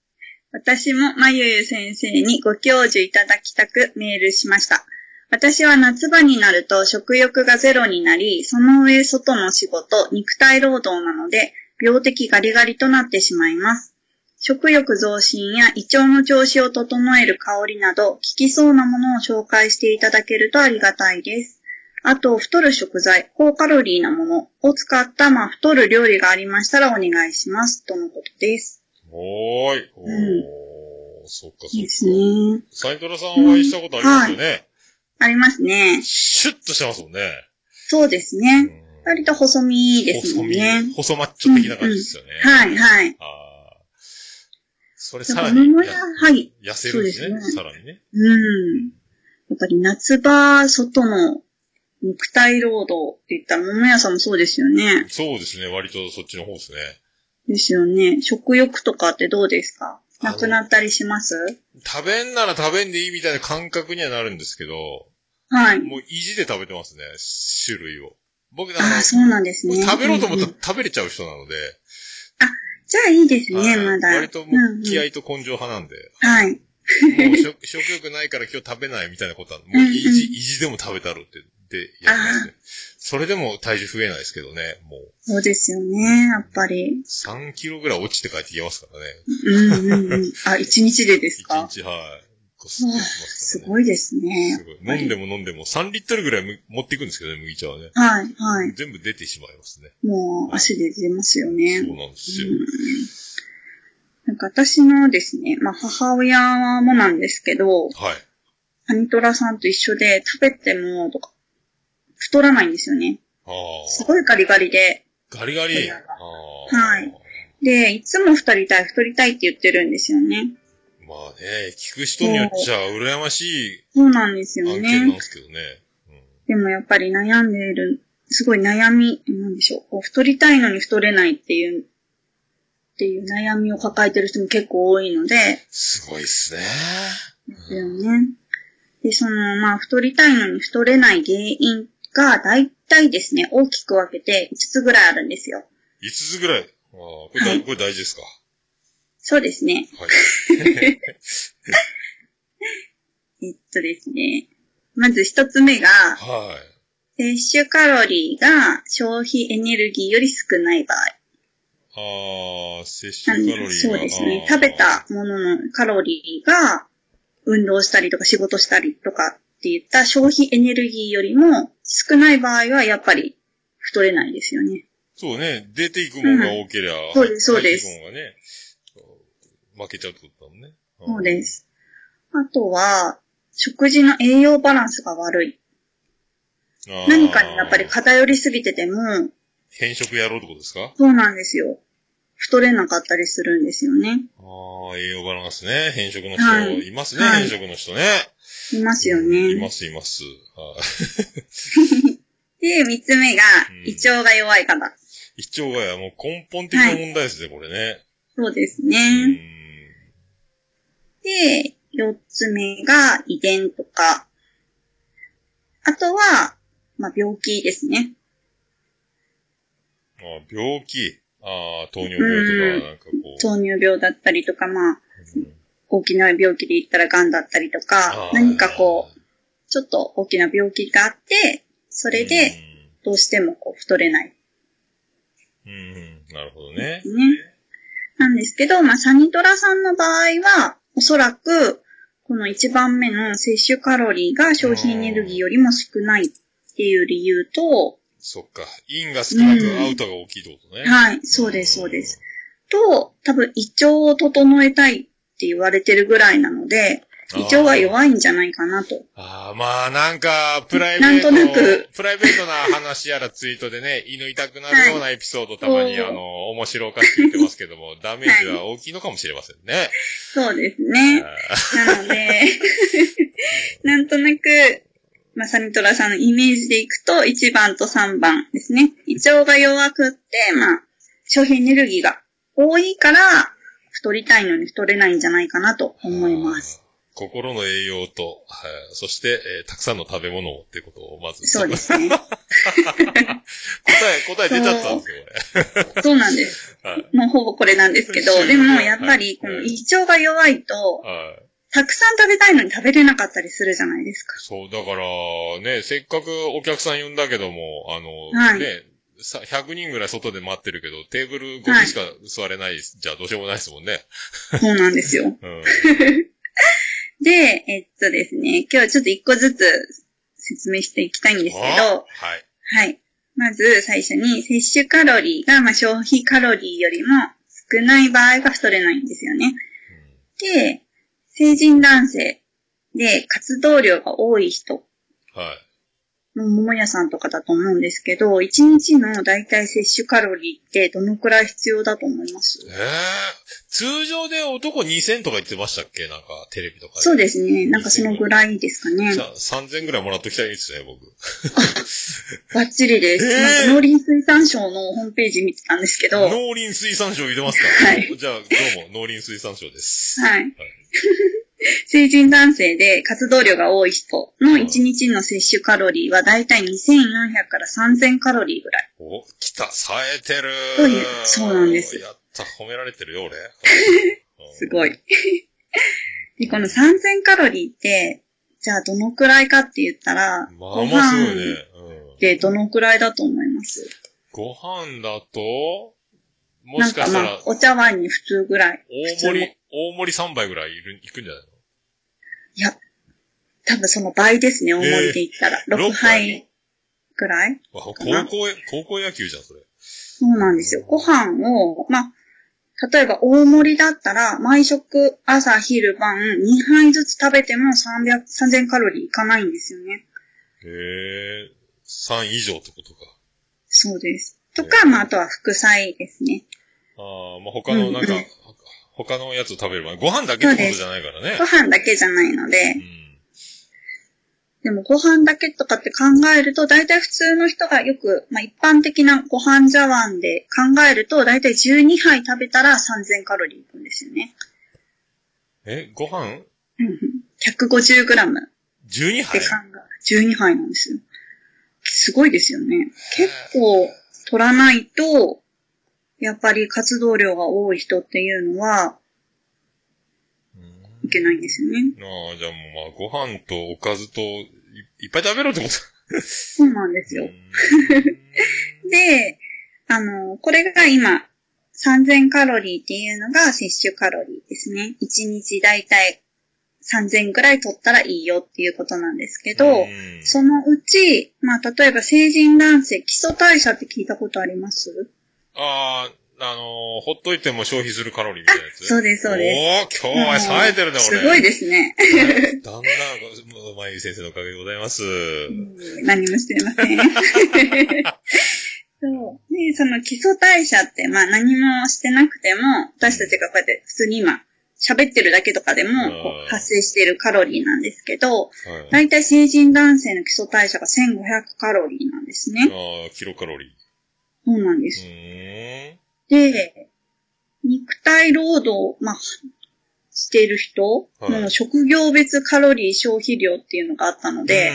私もまゆゆ先生にご教授いただきたくメールしました。私は夏場になると食欲がゼロになり、その上外の仕事、肉体労働なので、病的ガリガリとなってしまいます。食欲増進や胃腸の調子を整える香りなど、効きそうなものを紹介していただけるとありがたいです。あと、太る食材、高カロリーなものを使った、まあ、太る料理がありましたらお願いします。とのことです。おーい。おー、うんそっかそっですか。ね。サイトラさんお会いしたことありますよね。ありますね。シュッとしてますもんね。そうですうね。ん割と細身ですもんね。細身、細マッチョ的な感じですよね。はい、はい。ああ。それださらら桃や、はい。痩せるんですね。すねさらにね。うん。やっぱり夏場、外の肉体労働って言ったら桃屋さんもそうですよね。そうですね。割とそっちの方ですね。ですよね。食欲とかってどうですか？なくなったりします？食べんなら食べんでいいみたいな感覚にはなるんですけど、はい。もう意地で食べてますね。種類を。僕、あああ、そうなんですね。食べろうと思ったら食べれちゃう人なので、じゃあいいですね、はいまだ。割ともう気合と根性派なんで、はい。もう食 *laughs* 食欲ないから今日食べないみたいなことは、もう意地、意地でも食べたろって、ってやりますね。それでも体重増えないですけどね、もうそうですよね、やっぱり。3キロぐらい落ちて帰ってきますからね。うんうんうん。あ、一日でですか？*laughs* 1日、はい。こすってやってます。ごいですねす。ごい。飲んでも飲んでも3リットルぐらいむ持っていくんですけどね、麦茶はね。はい、はい。全部出てしまいますね。もう足で出ますよね。そうなんですよ。なんか私のですね、まあ母親もなんですけど、はい。アニトラさんと一緒で食べてもとか、太らないんですよね。ああ。すごいガリガリで。ガリガリ。はい。で、いつも太りたい、太りたいって言ってるんですよね。まあね、聞く人によっちゃ羨ましいそうなんですよ案件なんねで。すけどね。でもやっぱり悩んでいる、すごい悩み、なんでしょう。こう太りたいのに太れないっていう、っていう悩みを抱えてる人も結構多いので、すごいっすね。ですよね。で、その、まあ、太りたいのに太れない原因が、大体ですね、大きく分けて5つぐらいあるんですよ。5つぐらい。ああ、これいこれ大事ですか？そうですね。はい。えっとですね。まず一つ目が、はい。摂取カロリーが消費エネルギーより少ない場合。ああ、摂取カロリーが。そうですね。食べたもののカロリーが、運動したりとか仕事したりとかっていった消費エネルギーよりも少ない場合はやっぱり太れないですよね。そうね。出ていくもんが多けりゃ。そうですそうです入っていくもんがね。負けちゃうってことだもんね。そうで。す。あとは、食事の栄養バランスが悪い。何かにやっぱり偏りすぎてても、変色やろうってことですか？そうなんですよ。太れなかったりするんですよね。ああ、栄養バランスね。変色の人、はいい、ますね、はい変色の人ね。いますよいねま。す、います。はい。*laughs* で、三つ目がうん、胃腸が弱い方。胃腸がもう根本的な問題ですね、これね。そうですうね。ん。で、四つ目が遺伝とか。あとは、まあ、病気ですね。あ病気。ああ、糖尿病とか、なんかこう。糖尿病だったりとか、まあ、うん大きな病気で言ったら癌だったりとか何かこう、ちょっと大きな病気があって、それで、どうしてもこう太れない。うん、うん、なるほどね。ね。なんですけど、まあ、サニトラさんの場合は、おそらく、この1番目の摂取カロリーが消費エネルギーよりも少ないっていう理由と、そっか。インが少なくアウトが大きいってことね。はい、そうです、そうです。と、多分胃腸を整えたいって言われてるぐらいなので、胃腸が弱いんじゃないかなと。ああ、まあなんか、プライベート、なんとなくプライベートな話やらツイートでね、*laughs* 胃の痛くなるようなエピソードたまに、はいあの、面白おかしく言ってますけども、ダメージは大きいのかもしれませんね。そうですね。なので、*laughs* なんとなく、まあ、サニトラさんのイメージでいくと、1番と3番ですね。胃腸が弱くって、まあ、消費エネルギーが多いから、太りたいのに太れないんじゃないかなと思います。心の栄養と、はい、そして、えーたくさんの食べ物をっていうことをまず。そうですね。*laughs* 答え、答え出ちゃったんですよ、こそうなんです。れ。はい。もうほぼこれなんですけど、でもやっぱり、こはいの胃腸が弱いと、はい。たくさん食べたいのに食べれなかったりするじゃないですか。そう、だから、ね、せっかくお客さん呼んだけども、あの、はいね、さ、100人ぐらい外で待ってるけど、テーブル5人しか座れない、じゃあどうしようもないですもんね。そうなんですよ。*laughs* うん。で、えっとですね、今日はちょっと一個ずつ説明していきたいんですけど、はい。はい。まず最初に摂取カロリーが、まあ、消費カロリーよりも少ない場合が太れないんですよね。で、成人男性で活動量が多い人はい。の桃屋さんとかだと思うんですけど、1日の大体摂取カロリーってどのくらい必要だと思います？ええ通常で男2000とか言ってましたっけ？なんか、テレビとかで。そうですね。なんかそのぐらいですかねじ。ゃあ、3000ぐらいもらっときたいですね、僕。*laughs* バッチリです。えー？農林水産省のホームページ見てたんですけど、農林水産省言ってますか？はいじゃあ、どうも、農林水産省です。はい。成人男性で活動量が多い人の1日の摂取カロリーはだいたい2400から3000カロリーぐらい。お、来た、冴えてるそういうそうなんですやった、褒められてるよ、俺。*laughs* すごい。で、この3000カロリーって、じゃあどのくらいかって言ったら、まあごまあすごいね。飯うん。ってどのくらいだと思います？ご飯だと、もなんかしかしたら、、まあお茶碗に普通ぐらい。大盛り、大盛り3杯ぐらいいる、いくんじゃないの？いや、多分その倍ですね、大盛りで言ったら。六6杯ぐらい？わ高校、高校野球じゃん、それ。そうなんですよ。ご飯を、まあ、例えば大盛りだったら、毎食朝、昼、晩、2杯ずつ食べても300、3000カロリーいかないんですよね。へえ、3以上ってことか。そうです。とか、まあ、あとは副菜ですね。ああ、まあ他のなんか、他のやつ食べれば、ご飯だけってことじゃないからねご。飯だけじゃないのでう、ん。でもご飯だけとかって考えると、大体普通の人がよく、まあ一般的なご飯茶碗で考えると、大体12杯食べたら3000カロリーいくんですよね。え、ご飯？うんうん 150g って12杯？考え、12杯なんですよ。すごいですよね。結構取らないと、やっぱり活動量が多い人っていうのは、いけないんですよね。ああ、じゃあもうまあ、ご飯とおかずとい、いっぱい食べろってことそうなんですよ。*laughs* で、あの、これが今、3000カロリーっていうのが摂取カロリーですね。1日だいたい3000くらい取ったらいいよっていうことなんですけど、うんそのうち、まあ、例えば成人男性、基礎代謝って聞いたことあります？ああ、あのーほっといても消費するカロリーみたいなやつ？そうですそうですおー、今日は冴えてるね、俺。すごいですね。だんだん、まゆ先生のおかげでございます。何もしてません。*laughs* そう。で、その基礎代謝って、まあ何もしてなくても、私たちがこうやって普通に今、喋ってるだけとかでも発生しているカロリーなんですけど、はい。だいたい成人男性の基礎代謝が1500カロリーなんですね。ああ、キロカロリー。そうなんです。で、肉体労働、まあ、している人はいの職業別カロリー消費量っていうのがあったので、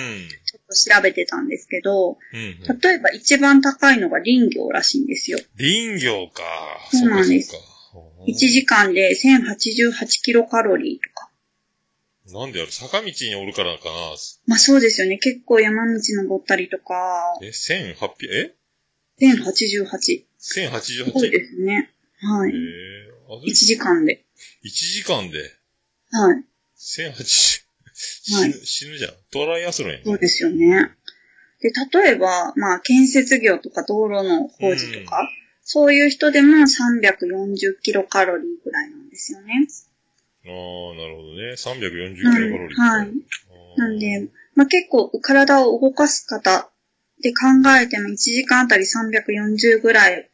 ちょっと調べてたんですけど、うん。うんうん。例えば一番高いのが林業らしいんですよ。林業か。そうなんですそうか。そうか1時間で1088キロカロリーとか。なんでやる？坂道におるからかな。まあそうですよね。結構山道登ったりとか、え、1800、え？1088。す ?1088? ごいですね。はい。ええあ1時間で。1時間で？はい。1080、はい死ぬ、じゃん。トライアスロンやん。そうですよね。で、例えば、まあ建設業とか道路の工事とか、そういう人でも340キロカロリーぐらいなんですよね。ああ、なるほどね。340キロカロリー。はい。なんで、まあ、結構体を動かす方で考えても1時間あたり340ぐらい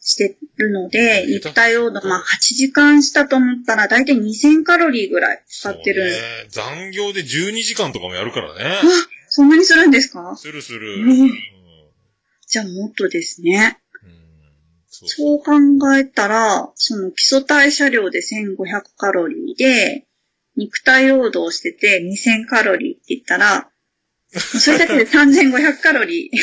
してるので、うん肉体労働、まあ8時間したと思ったら大体2000カロリーぐらい使ってる。ね。残業で12時間とかもやるからね。あ、そんなにするんですか？するする。うんうんじゃあもっとですね。そう考えたら、その基礎代謝量で1500カロリーで、肉体労働してて2000カロリーって言ったら、それだけで3500カロリー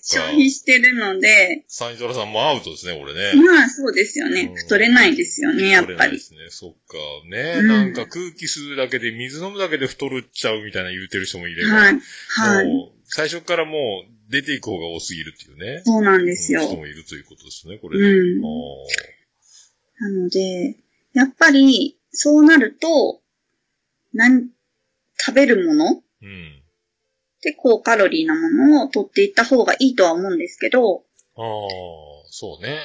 消。費してるので、サイトラさんもアウトですね、俺ね。まあそうですよねうん。太れないですよね、やっぱり。ですね。そっか。ね、うんなんか空気吸うだけで、水飲むだけで太るっちゃうみたいな言うてる人もいれば。はい。はい。最初からもう出ていく方が多すぎるっていうね。そうなんですよ。人もいるということですね、これうで。ん。あなので、やっぱり、そうなると、何、食べるものーうん。で高カロリーなものを取っていった方がいいとは思うんですけど、ああ、そうね。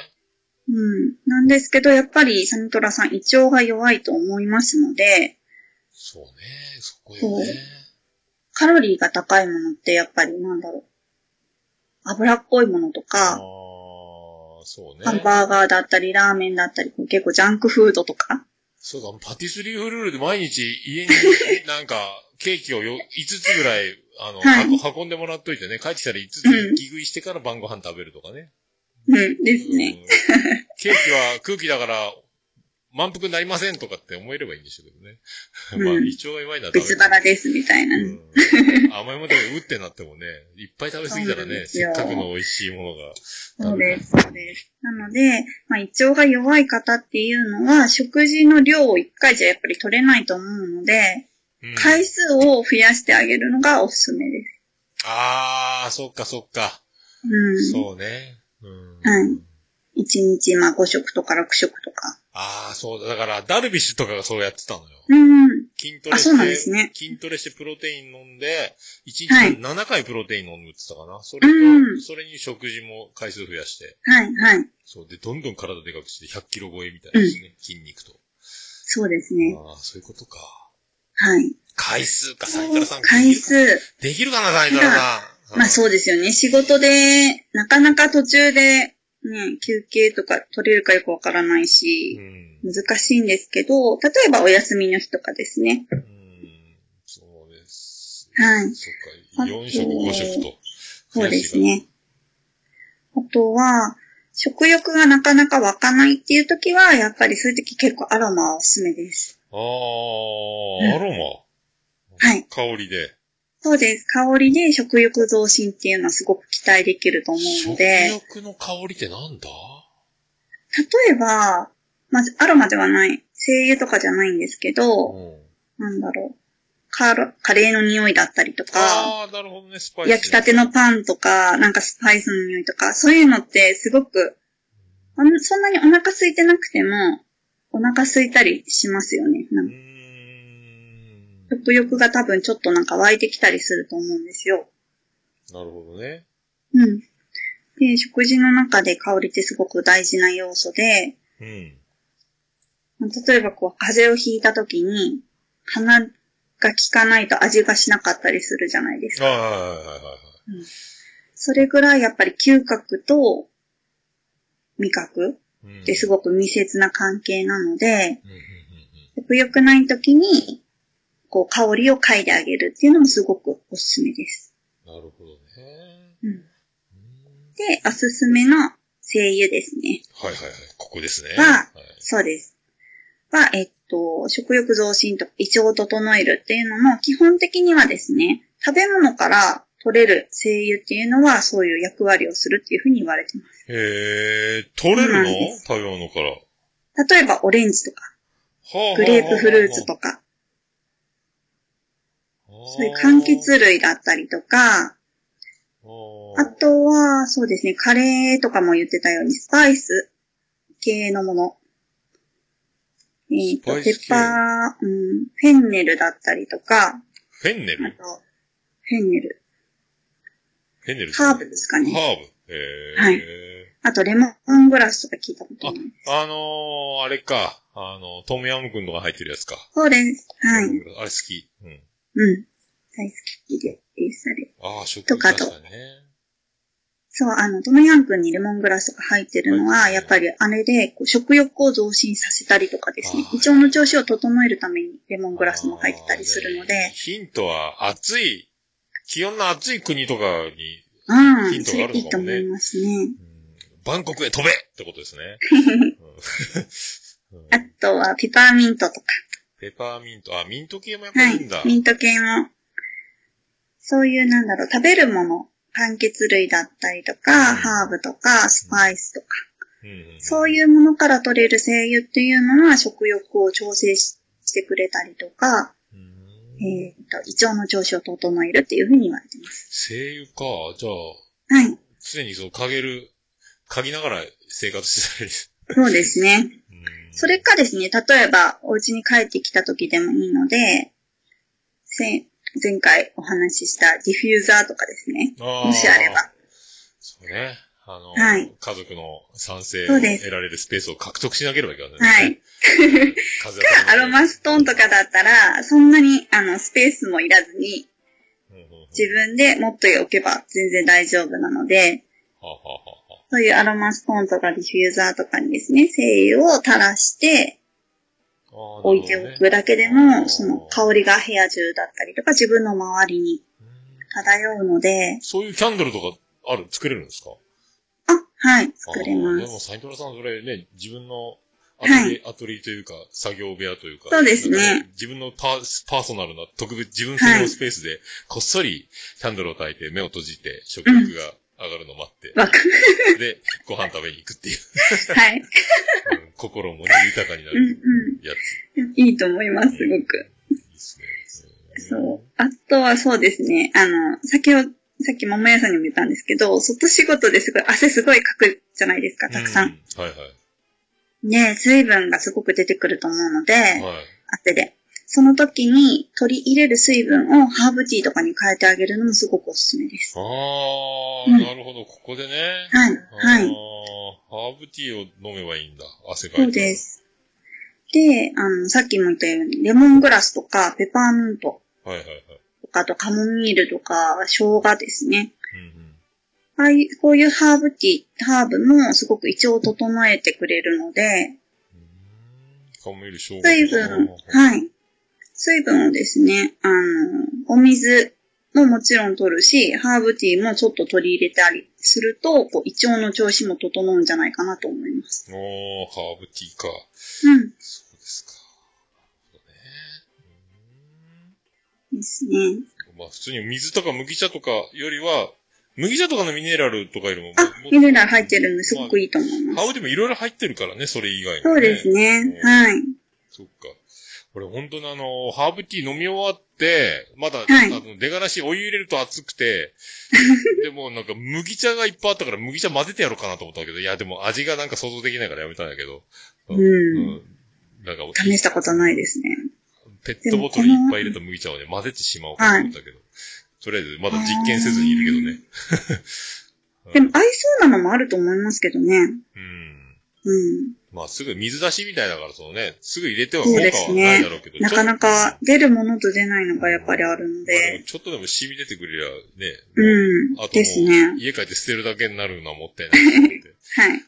うん。なんですけど、やっぱりサニトラさん胃腸が弱いと思いますので、そうね。そこよね。カロリーが高いものってやっぱりなんだろう。脂っこいものとああか、、そうね。ハンバーガーだったり、ラーメンだったり、結構ジャンクフードとか。そうだ、パティスリーフルールで毎日家になんかケーキをよ5つぐらい、あの、はいは運んでもらっといてね、帰ってきたら5つうん気食いしてから晩ご飯食べるとかね。うん、ですね。うんケーキは空気だから満腹になりませんとかって思えればいいんでしょうけどね。うんまあ、胃腸が弱いのはダメ別腹です、みたいな。うん甘いものでうってなってもね、いっぱい食べ過ぎたらね、せっかくの美味しいものが。そうです、そうです。なので、まあ、胃腸が弱い方っていうのは、食事の量を1回じゃやっぱり取れないと思うので、うん回数を増やしてあげるのがおすすめです。あー、そっかそっか。うん。そうね。うん。はい1日、まあ5食とか6食とか。あー、そうだ。だから、ダルビッシュとかがそうやってたのよ。うん。筋トレして、あそうなんですね筋トレしてプロテイン飲んで、1はい日7回プロテイン飲むって言ってたかな？それうんと、それに食事も回数増やして、はい、はい。そう。で、どんどん体でかくして100キロ超えみたいなですね。筋肉と。そうですね。ああ、そういうことか。はい。回数か、サイタラさん。回数。できるかな、サイタラさん。まあそうですよね。仕事で、なかなか途中で、ね、休憩とか取れるかよくわからないしう、ん。難しいんですけど、例えばお休みの日とかですね。うん。そうです。はい。そっか。4食、5食と。そうです。ね。あとは、食欲がなかなか湧かないっていう時は、やっぱりそういう時結構アロマはおすすめです。ああ、アロマ。はい。香りで。そうです。香りで食欲増進っていうのはすごく期待できると思うの食で、欲の香りってなんだ？例えば、まずアロマではない、精油とかじゃないんですけど、うん。なんだろう。カロカレーの匂いだったりとか、ね。焼きたてのパンとか、なんかスパイスの匂いとか、そういうのってすごく、そんなにお腹空いてなくても、お腹空いたりしますよね。なうんーかん。食欲が多分ちょっとなんか湧いてきたりすると思うんですよ。なるほどね。うん。で、食事の中で香りってすごく大事な要素で、うん。まあ例えばこう、風邪をひいた時に、鼻が効かないと味がしなかったりするじゃないですか。ああ、はいはいはいはい。それぐらいやっぱり嗅覚と味覚うんってすごく密接な関係なので、食欲ない時に、こう、香りを嗅いであげるっていうのもすごくおすすめです。うんなるほどね。うん。で、おすすめの精油ですね。はいはいはい。ここですね。ははいそうです。は、えっと、食欲増進とか胃腸を整えるっていうのも、基本的にはですね、食べ物から取れる精油っていうのは、そういう役割をするっていうふうに言われてます。へえ、取れるの？食べ物から。は例えば、オレンジとか、グレープフルーツとか、そういう柑橘類だったりとか、ああとは、そうですね、カレーとかも言ってたように、スパイス系のもの。えっ、と、ペッパー、うん、フェンネルだったりとか、フェンネル？フェンネル、フェンネルハーブですかね。ハーブ。へえ。はいあと、レモングラスとか聞いたことあない。、あのー、あれか。あの、トムヤムくんとか入ってるやつか。そうです。はい。あれ好き。うん。うん。大好きです。あれ。ああ、食とかと確かにね。そう、あの、トムヤン君にレモングラスとか入ってるのは、はいやっぱりあれでこう食欲を増進させたりとかですね胃腸の調子を整えるためにレモングラスも入ってたりするので、ヒントは、暑い、気温の暑い国とかに、うん、ヒントそれいいとがあるのかもね思いますね。うんバンコクへ飛べってことですね。*laughs* うんうんあとは、ペパーミントとか。ペパーミント。あ、ミント系もやっぱはいりいいんだ。。ミント系も、そういうなんだろう、食べるもの、柑橘類だったりとか、ハーブとか、スパイスとか、うんうんそういうものから取れる精油っていうのは食欲を調整ししてくれたりとか、うんえっ、と、胃腸の調子を整えるっていうふうに言われてます。精油か。じゃあ、はい。常にそう、嗅げる、嗅ぎながら生活してたり。そうですね。うんそれかですね、例えば、お家に帰ってきた時でもいいので、せ前回お話ししたディフューザーとかですね。もしあれば。そうね。あの、はい。家族の賛成を得られるスペースを獲得しなければいけない、ね。はい。*laughs* 風か、*laughs* アロマストーンとかだったら、そんなに、あの、スペースもいらずに、自分で持っておけば全然大丈夫なので、そういうアロマストーンとかディフューザーとかにですね、精油を垂らして置いておくだけでも、その香りが部屋中だったりとか自分の周りに漂うので、そういうキャンドルとかある、作れるんですか？あ、はい、作れまあーでも、す。サイトラさん、それね、自分のアトリエ、はいアトリエというか、作業部屋というか。そうですね自分のパーパーソナルな特別、自分専用スペースで、こっそりキャンドルを焚いて、目を閉じて、食欲が上がるのを待って、わかる。で、ご飯食べに行くっていう、*laughs* はい。うん心もね、豊かになうんるうやつ。ん。いいと思います、すごく。いいですね。そう。あとはそうですね。あの、先ほど、さっき桃屋さんにも言ったんですけど、外仕事ですごい汗すごいかくじゃないですか、たくさん。うはいはい。ね水分がすごく出てくると思うので、はい。汗で。その時に取り入れる水分をハーブティーとかに変えてあげるのもすごくおすすめです。ああ、うんなるほど、ここでね。はい、はい。ハーブティーを飲めばいいんだ。汗かいて。そうで。す。で、あの、さっきも言ったように、レモングラスとか、ペパーミントはいはいはい。とか、あとカモミールとか、生姜ですね。ああいう、こういうハーブティー、ハーブもすごく胃腸を整えてくれるので。水分、はい。水分をですね、あの、お水ももちろん取るし、ハーブティーもちょっと取り入れたりすると、こう胃腸の調子も整うんじゃないかなと思います。おー、ハーブティーか。うん。ですね。まあ普通に水とか麦茶とかよりは、麦茶とかのミネラルとかよりも。あも、ミネラル入ってるんですごくいいと思います。ハーブでもいろいろ入ってるからね、それ以外に、そうですね。うんはい。そっか。俺本当にあの、ハーブティー飲み終わって、まだ、はいあの、出がらしお湯入れると熱くて、*laughs* でもなんか麦茶がいっぱいあったから麦茶混ぜてやろうかなと思ったけど、いやでも味がなんか想像できないからやめたんだけど。うんなんか、試したことないですね。ペットボトルいっぱい入れた麦茶をね、混ぜてしまおうかと思ったけど。とりあえず、まだ実験せずにいるけどね。でも合いそうなのもあると思いますけどね。うん。うん。まあすぐ水出しみたいだから、そのね、すぐ入れては効果はないですねだろうけど。。なかなか出るものと出ないのがやっぱりあるのまあで。ちょっとでも染み出てくれりゃね、うんあと。ですね。家帰って捨てるだけになるのはもったいないと思って。*laughs* はい。なる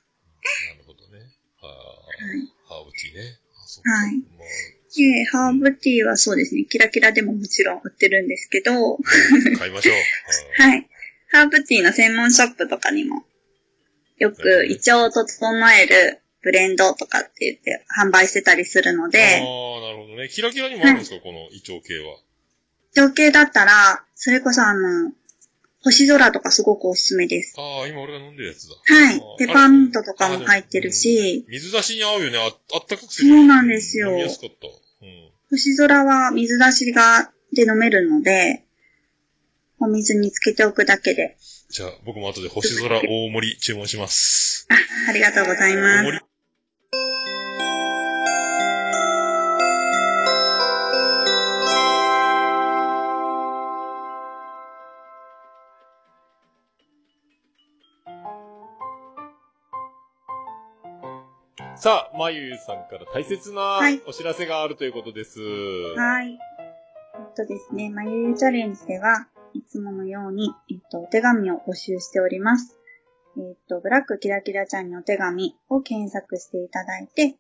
ほどね。あーはいハーブティーね。あそっかはいもで、ハーブティーはそうですね、キラキラでももちろん売ってるんですけど、う *laughs* 買いましょう。*laughs* はい。ハーブティーの専門ショップとかにも、よく胃腸を整えるブレンドとかって言って販売してたりするのああで、ー、なるほどね。キラキラにもあるんですか、この胃腸系は。情景だったら、それこそあの、星空とかすごくおすすめです。ああ、今俺が飲んでるやつだ。はい。ペパーミントとかも入ってるし、うん水出しに合うよね。ああったかくすそうなんですよ飲みやすかった。うん。星空は水出しが、で飲めるので、お水につけておくだけで。じゃあ、僕も後で星空大盛り注文します。あ、ありがとうございます。さあ、まゆゆさんから大切なはいお知らせがあるということです。はい。えっとですね、まゆゆチャレンジでは、いつものように、えっと、お手紙を募集しております。えっと、ブラックキラキラちゃんにお手紙を検索していただいて、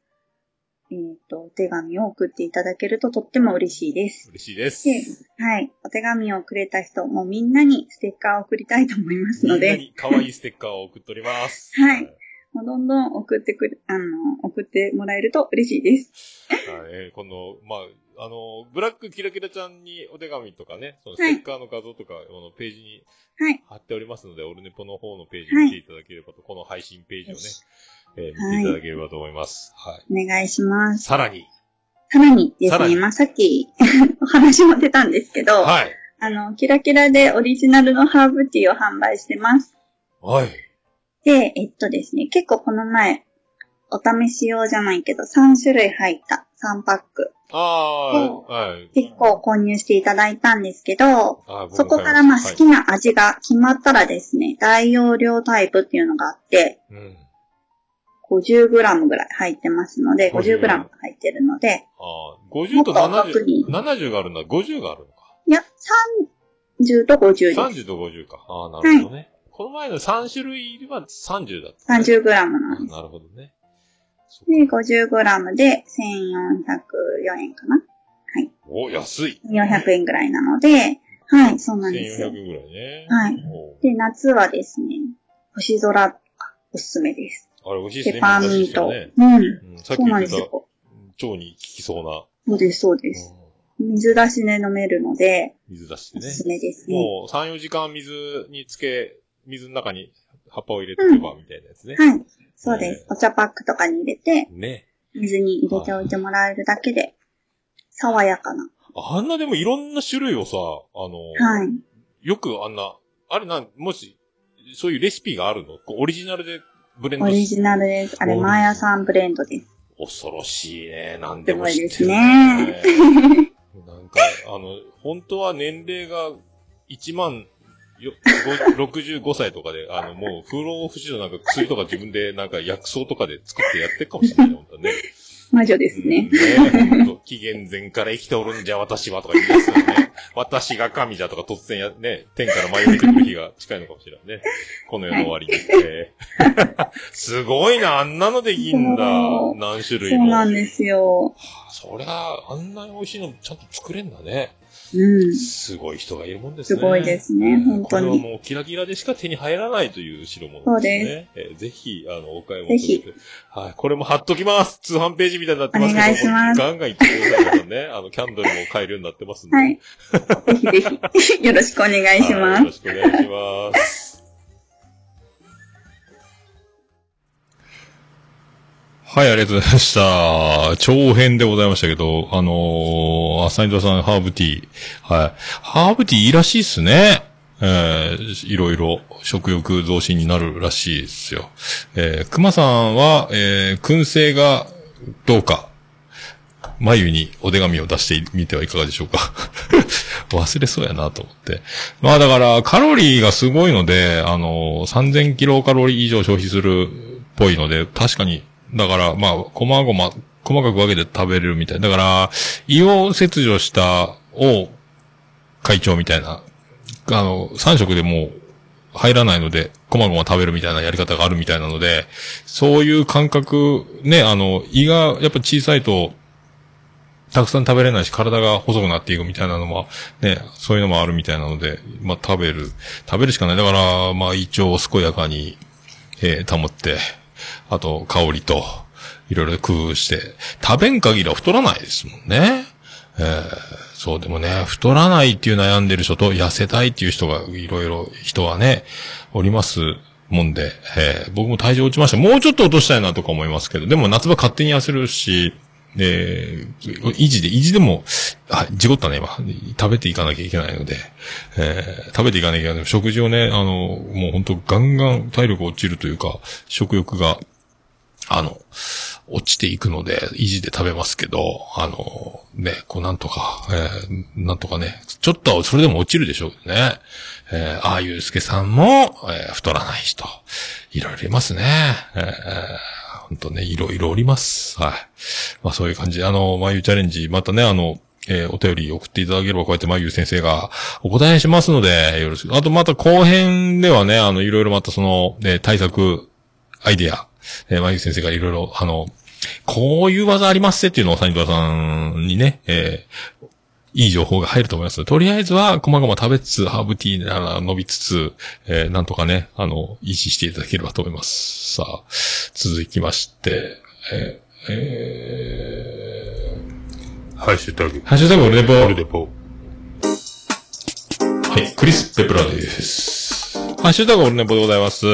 えっと、お手紙を送っていただけるととっても嬉しいです。嬉しいです。で、はい。お手紙をくれた人、もうみんなにステッカーを送りたいと思いますので、みんなに可愛いステッカーを送っております。*laughs* はいどんどん送ってくる、あの、送ってもらえると嬉しいです。はい、えーこの、まあ、あの、ブラックキラキラちゃんにお手紙とかね、そのステッカーの画像とか、このページにはい。貼っておりますので、オルネポの方のページ見ていただければと、この配信ページをねえー見ていただければと思います。はい。お願いします。さらに、さらにですね、まあ、さっき *laughs* お話も出たんですけど、はい。あの、キラキラでオリジナルのハーブティーを販売してます。はい。で、えっとですね、結構この前、お試し用じゃないけど、3種類入った3パック、ああ、はい。結構購入していただいたんですけど、そこからまあ好きな味が決まったらですね、大容量タイプっていうのがあって、はいうん。50g ぐらい入ってますので、50 50g 入ってるので、ああ、50ともっとお得に70、70があるんだ。50があるのか。いや、30と50です。30と50か。ああ、なるほどね。この前の3種類は30だった、ね。30g なあんです。なるほどね。そっで、か 50g で1404円かなお、安い。?400 円ぐらいなので、はい、そうなんですよ1400。ぐらいね。はいおで、夏はですね、星空おすすめです。あれ美味しいですね。ペパーミント。ね。うん。うん、さっきそうなん言ってたですよ。腸に効きそうな、そうです、そうです。うん水出しで飲めるので、水出してね。おすすめですね。もう3、4時間水につけ、水の中に葉っぱを入れておけばみたいなやつね。はい。そうです。お茶パックとかに入れて、ね。水に入れておいてもらえるだけで、爽やかなあんなでもいろんな種類をさ、あの、はい。よくあんな、あれなん、もし、そういうレシピがあるの？こうオリジナルでブレンドオリジナルです。あれ、おマーヤさんブレンドです。恐ろしいね。なんでも知ってすごるいですね。*laughs* なんか、あの、本当は年齢が1万よご65歳とかで、あの、もう、不老不死のなんか薬とか自分でなんか薬草とかで作ってやってるかもしれないね、本当はね。魔女ですね。うんね紀元前から生きておるんじゃ、私はとか言いますよね。私が神じゃとか突然や、ね、天から舞い降りてくる日が近いのかもしれないね。この世の終わりに。えー *laughs* すごいな、あんなのできんだ何種類そうも。なんですよ。そりゃ、あんなに美味しいのちゃんと作れんだね。うん。すごい人がいるもんですね。すごいですね本当にこれはもうキラキラでしか手に入らないという代物ですね。えーぜひ、あの、お買い物ぜひしてはい。これも貼っときます。通販ページみたいになってますけど。お願いしますガンガン言ってくださいね。*laughs* あの、キャンドルも買えるようになってますんで。はい。ぜひぜひ、よろしくお願いしはいよろます。しくお願いします。はい、ありがとうございました。長編でございましたけど、あのー、アサイドさん、ハーブティー。はい。ハーブティーいいらしいっすね。えー、いろいろ食欲増進になるらしいですよ。えー、熊さんは、えー、燻製がどうか、眉にお手紙を出してみてはいかがでしょうか。*laughs* 忘れそうやなと思って。まあだから、カロリーがすごいので、あの、3000キロカロリー以上消費するっぽいので、確かに、だから、まあ、こまごま、細かく分けて食べれるみたい。だから、胃を切除した王会長みたいな、あの、3食でもう入らないので、こまごま食べるみたいなやり方があるみたいなので、そういう感覚、ね、あの、胃がやっぱ小さいと、たくさん食べれないし、体が細くなっていくみたいなのも、ね、そういうのもあるみたいなので、まあ食べる、食べるしかない。だから、まあ胃腸を健やかに、えー保って、あと香りと、いろいろ工夫して、食べん限りは太らないですもんね。えーそう、でもね、太らないっていう悩んでる人と、痩せたいっていう人が、いろいろ人はね、おりますもんで、えー僕も体重落ちました。もうちょっと落としたいなとか思いますけど、でも夏場勝手に痩せるし、えー維持で、維持でも、あ、事故ったね、今。食べていかなきゃいけないので、えー食べていかなきゃいけない。食事をね、あの、もう本当ガンガン体力落ちるというか、食欲が、あの、落ちていくので、維持で食べますけど、あの、ね、こうなんとか、えーなんとかね、ちょっとそれでも落ちるでしょうね。えー、ああゆうすけさんも、えー太らない人、いろいろいますね。えー本当ね、いろいろおります。はい。まあそういう感じで、あの、まゆチャレンジ、またね、あの、えーお便り送っていただければ、こうやってまゆ先生がお答えしますので、よろしく。あとまた後編ではね、あの、いろいろまたその、えー対策、アイディア、えー、まゆ先生がいろいろ、あの、こういう技ありますっていうのをサニトラさんにね、えーいい情報が入ると思います。とりあえずは、こまごま食べつつ、ハーブティーなら伸びつつ、えーなんとかね、あの、維持していただければと思います。さあ、続きまして、えーえーハッシュタグ。ハッシュタグオルネポ。オルネポ。はい、クリス・ペプラです。ハッシュタグオルネポでございます。え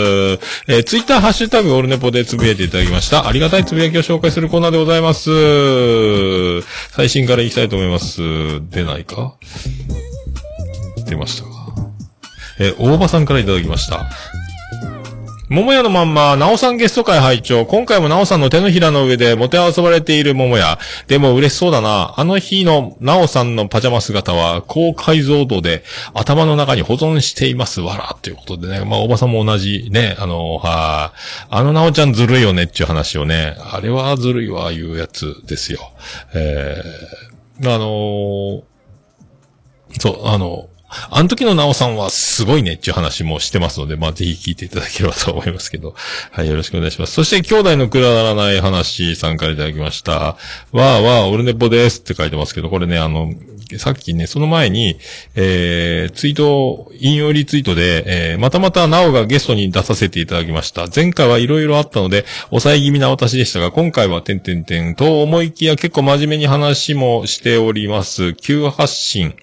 ー、ツイッターハッシュタグオルネポでつぶやいていただきました。ありがたいつぶやきを紹介するコーナーでございます。最新からいきたいと思います。出ないか？出ましたか？えー大場さんからいただきました。桃屋のまんま、なおさんゲスト会拝聴今回もなおさんの手のひらの上でもてあそばれている桃屋。でも嬉しそうだな。あの日のなおさんのパジャマ姿は、高解像度で頭の中に保存しています。わら。ということでね。まあ、おばさんも同じね。あの、はあのなおちゃんずるいよねっていう話をね。あれはずるいわ、いうやつですよ。えー、あのーそう、あの、あの時のなおさんはすごいねっていう話もしてますので、まあぜひ聞いていただければと思いますけど。はい、よろしくお願いします。そして、兄弟のくだらない話さんからいただきました。わーわー、オルネポですって書いてますけど、これね、あの、さっきね、その前に、えー、ツイート、引用リツイートで、えー、またまたなおがゲストに出させていただきました。前回はいろいろあったので、抑え気味な私でしたが、今回は点々点と思いきや結構真面目に話もしております。急発信。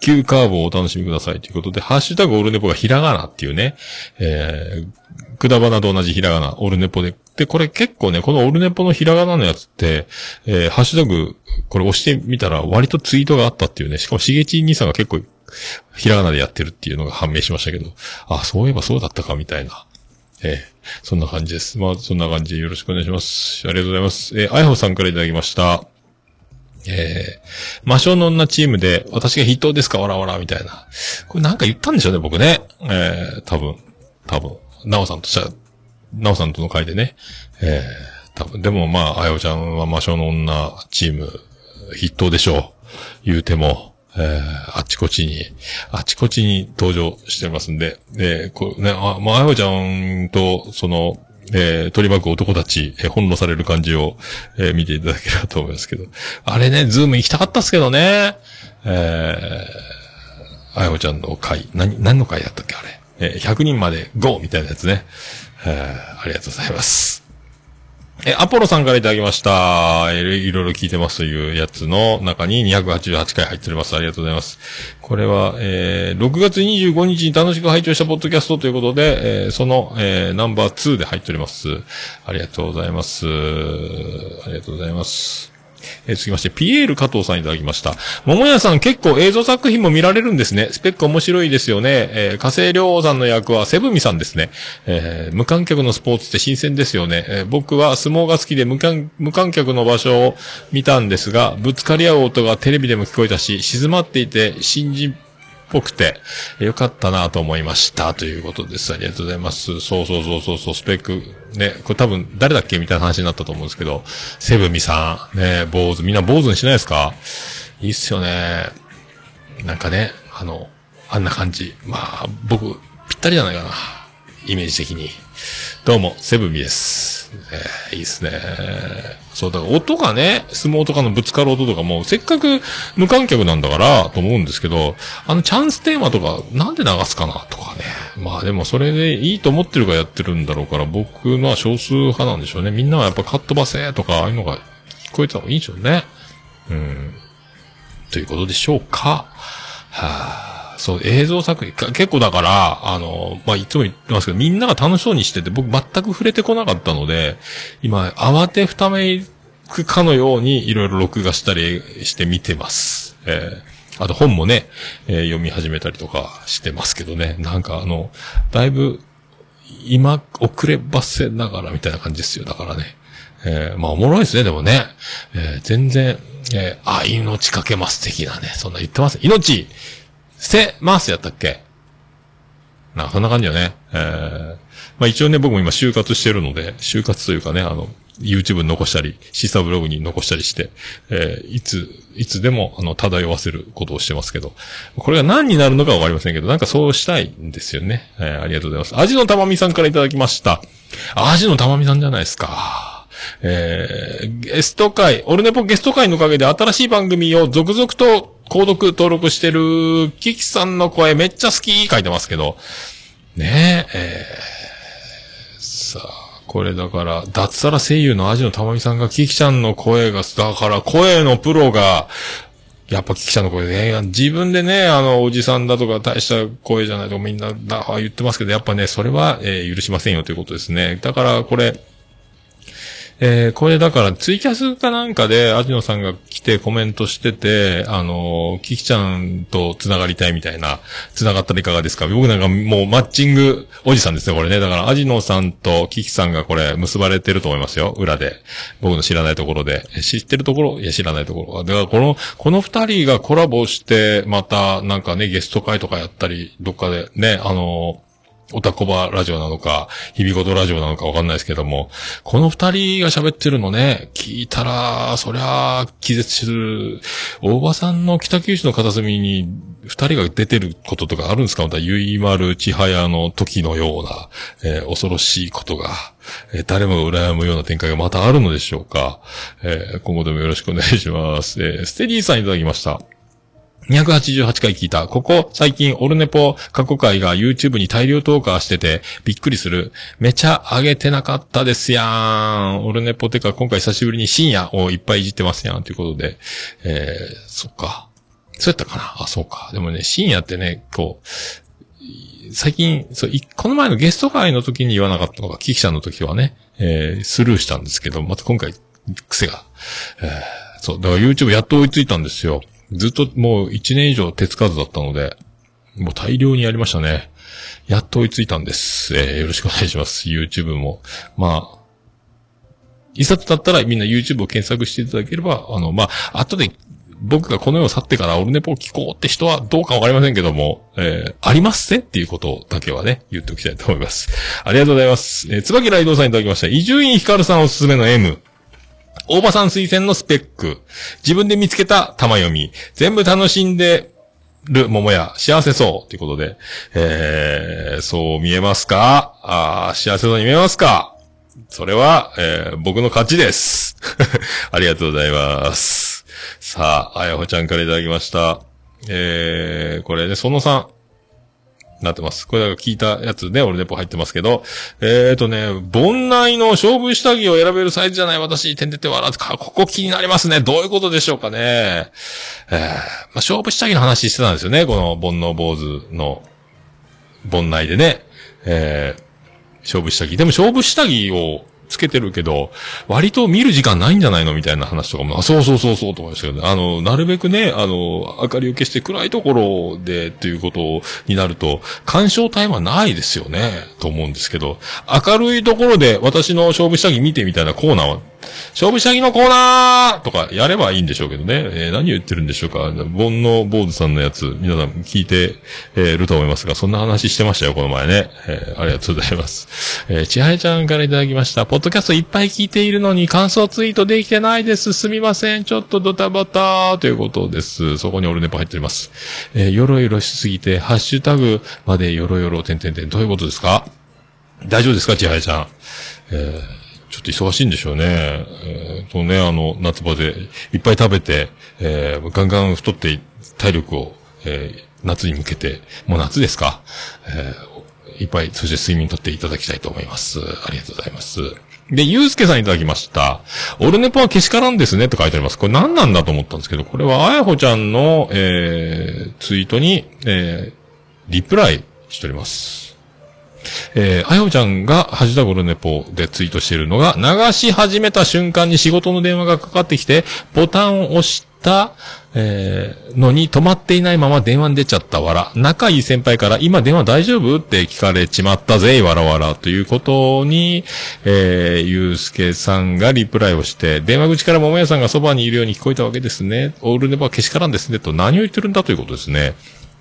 急カーブをお楽しみくださいということで、ハッシュタグオルネポがひらがなっていうね、えー、くだばなと同じひらがな、オルネポで。で、これ結構ね、このオルネポのひらがなのやつって、えーハッシュタグ、これ押してみたら割とツイートがあったっていうね、しかもしげち兄さんが結構、ひらがなでやってるっていうのが判明しましたけど、あ、そういえばそうだったかみたいな。ええそんな感じです。まあ、そんな感じでよろしくお願いします。ありがとうございます。えー、あやほさんからいただきました。えー、魔性の女チームで、私が筆頭ですかわらわら、みたいな。これなんか言ったんでしょうね、僕ね。えー、多分、多分、なおさんとしたら、なおさんとの会でね。えー、多分、でもまあ、あやおちゃんは魔性の女チーム、筆頭でしょう。言うても、えー、あちこちに、あちこちに登場してますんで、えー、こうね、あ、まあ、あやおちゃんと、その、えー、取り巻く男たち、えー、翻弄される感じを、えー見ていただければと思いますけど。あれね、ズーム行きたかったっすけどね。えー、あやおちゃんの会、何、何の会やったっけあれ。えー、100人まで GO! みたいなやつね。えー、ありがとうございます。え、アポロさんから頂きました。いろいろ聞いてますというやつの中に288回入っております。ありがとうございます。これは、えー6月25日に楽しく拝聴したポッドキャストということで、えーその、えーナンバー2で入っております。ありがとうございます。ありがとうございます。えー続きまして、ピエール加藤さんいただきました。桃屋さん結構映像作品も見られるんですね。スペック面白いですよね。えー、火星良さんの役はセブミさんですね。えー無観客のスポーツって新鮮ですよね。えー僕は相撲が好きで無観無観客の場所を見たんですが、ぶつかり合う音がテレビでも聞こえたし、静まっていて、新人ぽくて、よかったなと思いました。ということです。ありがとうございます。そうそうそうそうそう、スペック。ね、これ多分誰だっけみたいな話になったと思うんですけど、セブミさん、ね、坊主、みんな坊主にしないですか？いいっすよね。なんかね、あの、あんな感じ。まあ、僕、ぴったりじゃないかな。イメージ的に。どうも、セブミです。えーいいっすね。そう、だから音がね、相撲とかのぶつかる音とかも、せっかく無観客なんだから、と思うんですけど、あのチャンステーマとか、なんで流すかなとかね。まあでもそれでいいと思ってるからやってるんだろうから、僕のは少数派なんでしょうね。みんなはやっぱカットバセとか、ああいうのが聞こえた方がいいんでしょうね。うん。ということでしょうか。はあ、そう、映像作品か、結構だから、あの、まあ、いつも言ってますけど、みんなが楽しそうにしてて、僕全く触れてこなかったので、今、慌てふためくかのように、いろいろ録画したりして見てます。えーあと本もね、えー読み始めたりとかしてますけどね。なんかあの、だいぶ、今、遅ればせながらみたいな感じですよ。だからね。えーまあおもろいですね、でもね。えー全然、えーあ、命かけます的なね。そんな言ってます。命、捨てますやったっけ？なそんな感じよね。えーまあ一応ね、僕も今就活してるので、就活というかね、あの、YouTube に残したり、シーサーブログに残したりして、えーいつ、いつでも、あの、漂わせることをしてますけど、これが何になるのかわかりませんけど、なんかそうしたいんですよね。えーありがとうございます。アジのたまみさんからいただきました。アジのたまみさんじゃないですか。えーゲスト会、オルネポゲスト会のおかげで新しい番組を続々と購読登録してる、キキさんの声めっちゃ好き書いてますけど、ねえ、えーさあ、これだから、脱サラ声優のアジのたまみさんがキキちゃんの声が、だから声のプロが、やっぱキキちゃんの声で、ね、自分でね、あの、おじさんだとか大した声じゃないとかみんな言ってますけど、やっぱね、それは、えー許しませんよということですね。だから、これ、えーこれだからツイキャスかなんかで、アジノさんが来てコメントしてて、あのーキキちゃんと繋がりたいみたいな、繋がったらいかがですか？僕なんかもうマッチングおじさんですね、これね。だからアジノさんとキキさんがこれ結ばれてると思いますよ、裏で。僕の知らないところで。知ってるところ？いや、知らないところ。だからこの、この二人がコラボして、またなんかね、ゲスト会とかやったり、どっかでね、あのーオタコバラジオなのか、日々ごとラジオなのかわかんないですけども、この二人が喋ってるのね、聞いたら、そりゃ、気絶する。大場さんの北九州の片隅に二人が出てることとかあるんですか？また、ゆいまるちはやの時のような、えー恐ろしいことが、えー誰も羨むような展開がまたあるのでしょうか？えー今後ともよろしくお願いします。えステディーさんいただきました。288回聞いた。ここ最近オルネポ過去回が YouTube に大量投下しててびっくりする。めちゃ上げてなかったですやん。オルネポてか今回久しぶりに深夜をいっぱいいじってますやん。ということで。えー、そっか。そうやったかなあ、そうか。でもね、深夜ってね、こう、最近、そう、この前のゲスト会の時に言わなかったのが、キキちゃんの時はね、えー、スルーしたんですけど、また今回、癖が。えー、そう、だから YouTube やっと追いついたんですよ。ずっともう1年以上手つかずだったので、もう大量にやりましたね。やっと追いついたんです。えー、よろしくお願いします。YouTube も。まあ、一冊だったらみんな YouTube を検索していただければ、あの、まあ、後で僕がこの世を去ってからオルネポを聞こうって人はどうかわかりませんけども、えー、ありますせっていうことだけはね、言っておきたいと思います。ありがとうございます。えー、椿ライドさんいただきました。伊集院光さんおすすめの M。大場さん推薦のスペック。自分で見つけた玉読み。全部楽しんでる桃屋。幸せそう。ということで。えー、そう見えますか？あ幸せそうに見えますか？それは、えー、僕の勝ちです。*laughs* ありがとうございます。さあ、あやほちゃんからいただきました。えー、これね、その3。なってます。これだから聞いたやつね、俺レポ入ってますけど。えーとね、盆内の勝負下着を選べるサイズじゃない私、てんてて笑う、かここ気になりますね。どういうことでしょうかね。えー、まあ、勝負下着の話してたんですよね。この煩悩坊主の、盆内でね。えー、勝負下着。でも勝負下着をつけてるけど、割と見る時間ないんじゃないのみたいな話とかも、あ、そうそうそうそうとかですけどね。あの、なるべくね、あの、明かりを消して暗いところでっていうことになると、干渉タイムはないですよね、と思うんですけど、明るいところで私の勝負下着見てみたいなコーナーは、勝負下着のコーナーとかやればいいんでしょうけどね。えー何を言ってるんでしょうか。煩悩坊主さんのやつ、皆さん聞いて、えーると思いますが、そんな話してましたよ、この前ね。えーありがとうございます。えーちはやちゃんからいただきました。ポッドキャストいっぱい聞いているのに感想ツイートできてないです。すみません。ちょっとドタバタということです。そこにオルネポ入っております。えーよろよろしすぎて、ハッシュタグまでよろよろてんてんてん。どういうことですか？大丈夫ですか？ちはやちゃん。えーと忙しいんでしょうね。えー、とね、あの、夏場でいっぱい食べて、えー、ガンガン太って体力を、えー、夏に向けて、もう夏ですかえー、いっぱい、そして睡眠とっていただきたいと思います。ありがとうございます。で、ゆうすけさんいただきました。オルネポはけしからんですねって書いてあります。これ何なんだと思ったんですけど、これはあやほちゃんの、えー、ツイートに、えー、リプライしております。えー、あやほちゃんが、ハッシュタグルネポでツイートしているのが、流し始めた瞬間に仕事の電話がかかってきて、ボタンを押した、えー、のに止まっていないまま電話に出ちゃったわら。仲いい先輩から、今電話大丈夫？って聞かれちまったぜ、わらわら。ということに、えー、ゆうすけさんがリプライをして、電話口から桃屋さんがそばにいるように聞こえたわけですね。オールネポはけしからんですね。と何を言ってるんだということですね。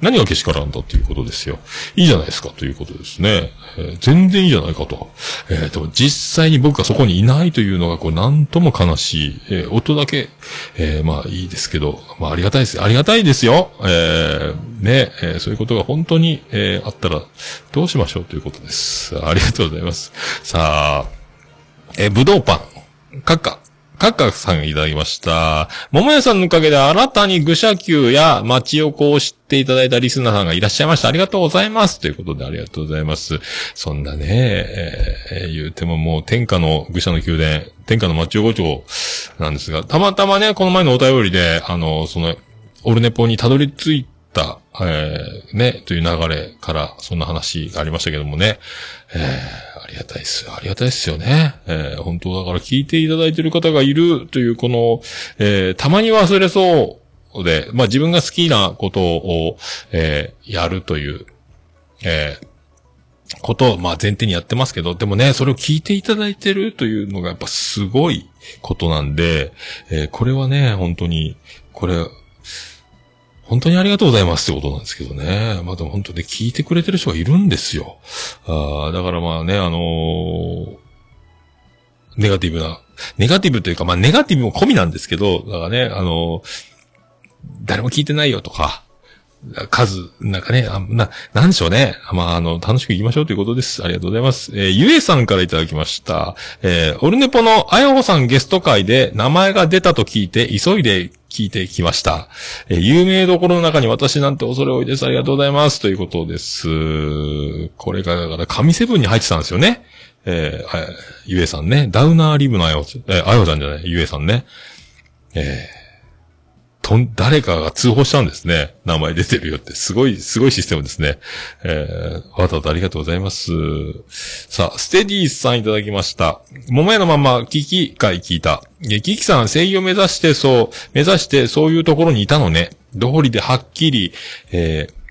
何がけしからんだということですよ。いいじゃないですかということですね。えー全然いいじゃないかと。えーでも実際に僕がそこにいないというのが、こう、なんとも悲しい。えー音だけ、えーまあいいですけど、まあありがたいです。ありがたいですよ。えーね、えーそういうことが本当に、えーあったら、どうしましょうということです。ありがとうございます。さあ、えー、ぶどうパン。カッカ。カッカさんがいただきました。桃屋さんのおかげで新たに愚者級や町横を知っていただいたリスナーさんがいらっしゃいました。ありがとうございます。ということでありがとうございます。そんなね、えー言うてももう天下の愚者の宮殿、天下の町横丁なんですが、たまたまね、この前のお便りで、あの、その、オルネポにたどり着いた、えーね、という流れから、そんな話がありましたけどもね、えーありがたいです。ありがたいですよね。えー本当だから聞いていただいてる方がいるという、この、えーたまに忘れそうで、まあ自分が好きなことを、えーやるという、えことを、まあ前提にやってますけど、でもね、それを聞いていただいてるというのがやっぱすごいことなんで、えこれはね、本当に、これ、本当にありがとうございますってことなんですけどね。まあでも本当に聞いてくれてる人がいるんですよ。ああ、だからまあね、あのーネガティブな、ネガティブというか、まあネガティブも込みなんですけど、だからね、あのー誰も聞いてないよとか、数、なんかね、あな、なんでしょうね。まあ、あの、楽しく行きましょうということです。ありがとうございます。えーゆえさんからいただきました。えーオルネポのあやほさんゲスト会で名前が出たと聞いて、急いで聞いてきました。えー有名どころの中に私なんて恐れ多いです。ありがとうございます。ということです。これが、だから、神セブンに入ってたんですよね。えーゆえさんね。ダウナーリブのあよ、えーあやほさんじゃない、ゆえさんね。えーとん、誰かが通報したんですね。名前出てるよって。すごい、すごいシステムですね。えー、わざわざありがとうございます。さあ、ステディーさんいただきました。桃屋のまま、キキ会聞いた。えキキさん、声優を目指してそう、目指してそういうところにいたのね。通りではっきり、えー、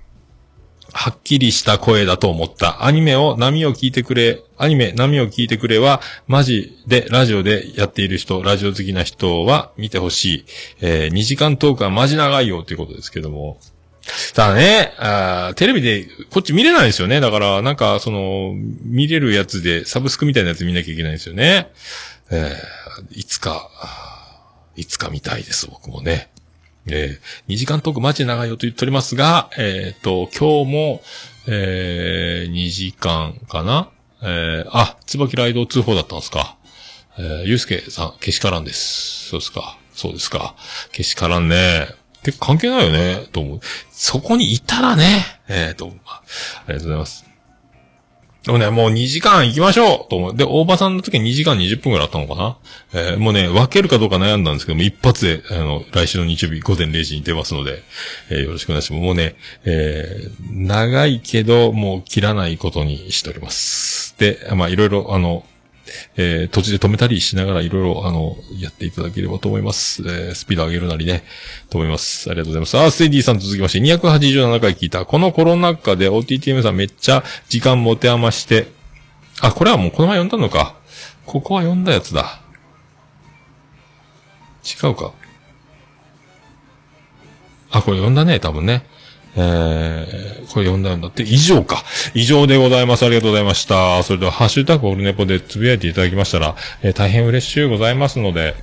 はっきりした声だと思った。アニメを波を聞いてくれ、アニメ波を聞いてくれは、マジでラジオでやっている人、ラジオ好きな人は見てほしい。えー、2時間トークはマジ長いよということですけども。ただね、あテレビでこっち見れないですよね。だから、なんか、その、見れるやつで、サブスクみたいなやつ見なきゃいけないんですよね。えー、いつか、いつか見たいです、僕もね。えー、2時間トークマジで長いよと言っておりますが、えっ、と、今日も、えー、2時間かな？えー、あ、椿ライド通報だったんですか。えー、ゆうすけさん、けしからんです。そうですか。そうですか。けしからんね。結構関係ないよね、と思う。そこにいたらね、えーと、ありがとうございます。でもね、もう2時間行きましょうと思う。で、大場さんの時は2時間20分くらいあったのかな？えーもうね、分けるかどうか悩んだんですけども、一発で、あの、来週の日曜日午前0時に出ますので、えーよろしくお願いします。もうね、えー長いけど、もう切らないことにしております。で、まあ、いろいろ、あの、えー途中で止めたりしながらいろいろ、あの、やっていただければと思います。えースピード上げるなりね、と思います。ありがとうございます。あー、ステディさん続きまして、287回聞いた。このコロナ禍で OTTM さんめっちゃ時間持て余して、あ、これはもうこの前読んだのか。ここは読んだやつだ。違うか。あ、これ読んだね、多分ね。えー、これ読んだんだって、以上か。以上でございます。ありがとうございました。それでは、ハッシュタグオルネポでつぶやいていただきましたら、えー大変嬉しゅうございますので、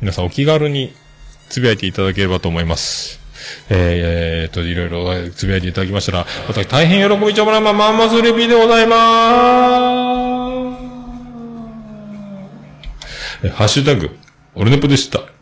皆さんお気軽につぶやいていただければと思います。えー、えーと、いろいろえーつぶやいていただきましたら、私大変喜びちょもらま、まんますレビーでございまーす。ハッシュタグ、オルネポでした。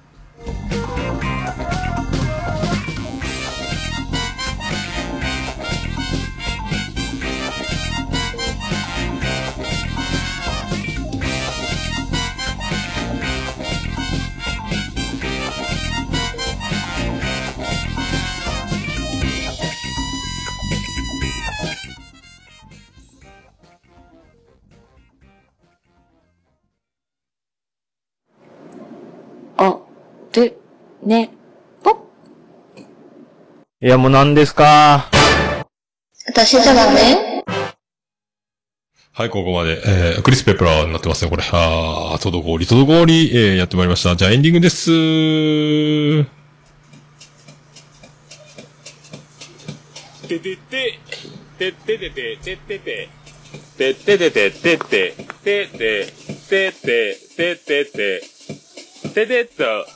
お、る、ね、ぽ。いや、もう何ですか？私じゃダメ？はい、ここまで。えー、クリス・ペプラーになってますね、これ。あー、滞り、滞り、えー、やってまいりました。じゃあエンディングです。ててて、てててて、ててて、てててて、てて、てて、てて、ててて、ててと。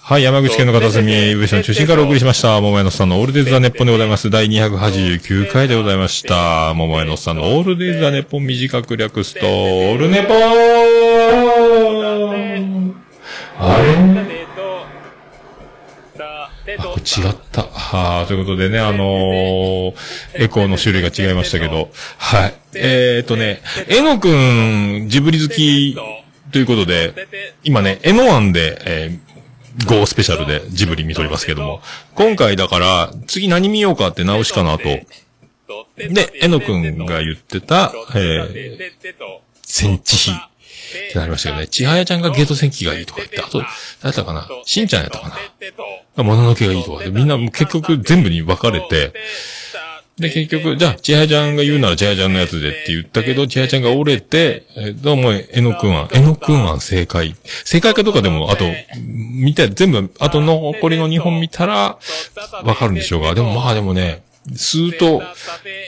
はい、山口県の片隅、上市の中心からお送りしました。桃屋のさんのオールデイズ・ザ・ネッポンでございます。第289回でございました。桃屋のさんのオールデイズ・ザ・ネッポン短く略すと、オールネポーあれあ、これ違った。はあ、ということでね、あのーエコーの種類が違いましたけど、はい。えーとね、えのくん、ジブリ好きということで、今ね、エノワンで、えー、GO スペシャルでジブリ見とりますけども、今回だから、次何見ようかって直しかなと。で、えのくんが言ってた、えー、戦地比ってなりましたよね。ちはやちゃんがゲート戦記がいいとか言って、あと、誰だったかな？しんちゃんやったかな？もののけがいいとかで、みんな結局全部に分かれて、で、結局、じゃあ、ちはやちゃんが言うならちはやちゃんのやつでって言ったけど、ちはやちゃんが折れて、えーどうも、えのくん案、えのくん案正解。正解かどうかでも、あと、見た、全部、あと残りの2本見たら、わかるんでしょうが、でもまあでもね、吸うと、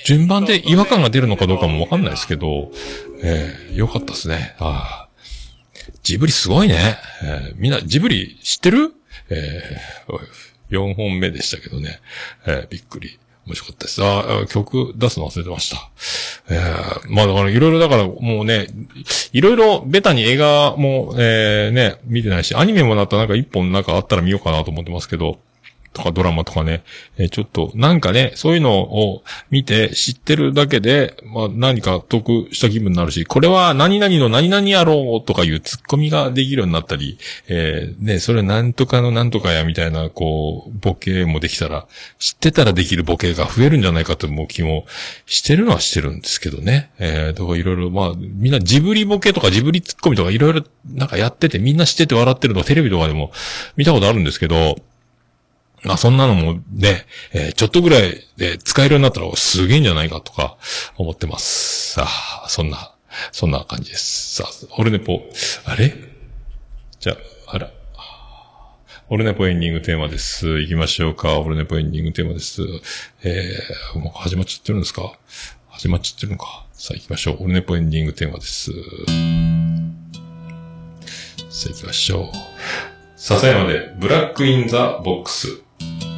順番で違和感が出るのかどうかもわかんないですけど、えー、よかったですね。ああジブリすごいね。えーみんな、ジブリ知ってる？えー、4本目でしたけどね。えーびっくり。面白かったです。ああ、曲出すの忘れてました。えー、まあだからいろいろだからもうね、いろいろベタに映画も、えー、ね、見てないし、アニメもなったらなんか一本なんかあったら見ようかなと思ってますけど、とかドラマとかね、えちょっと、なんかね、そういうのを見て知ってるだけで、まあ何か得した気分になるし、これは何々の何々やろうとかいうツッコミができるようになったり、えーね、それなんとかのなんとかやみたいな、こう、ボケもできたら、知ってたらできるボケが増えるんじゃないかと思う気もしてるのはしてるんですけどね。えー、だかいろいろ、まあ、みんなジブリボケとかジブリツッコミとかいろいろなんかやってて、みんな知ってて笑ってるのテレビとかでも見たことあるんですけど、まあそんなのもね、えーちょっとぐらいで使えるようになったらすげえんじゃないかとか思ってます。さあ、そんな、そんな感じです。さあ、オルネポ、あれ？じゃあ、あら。オルネポエンディングテーマです。行きましょうか。オルネポエンディングテーマです。えー、もう始まっちゃってるんですか？始まっちゃってるのか。さあ行きましょう。オルネポエンディングテーマです。さあ行きましょう。笹山で、ブラックインザボックス。君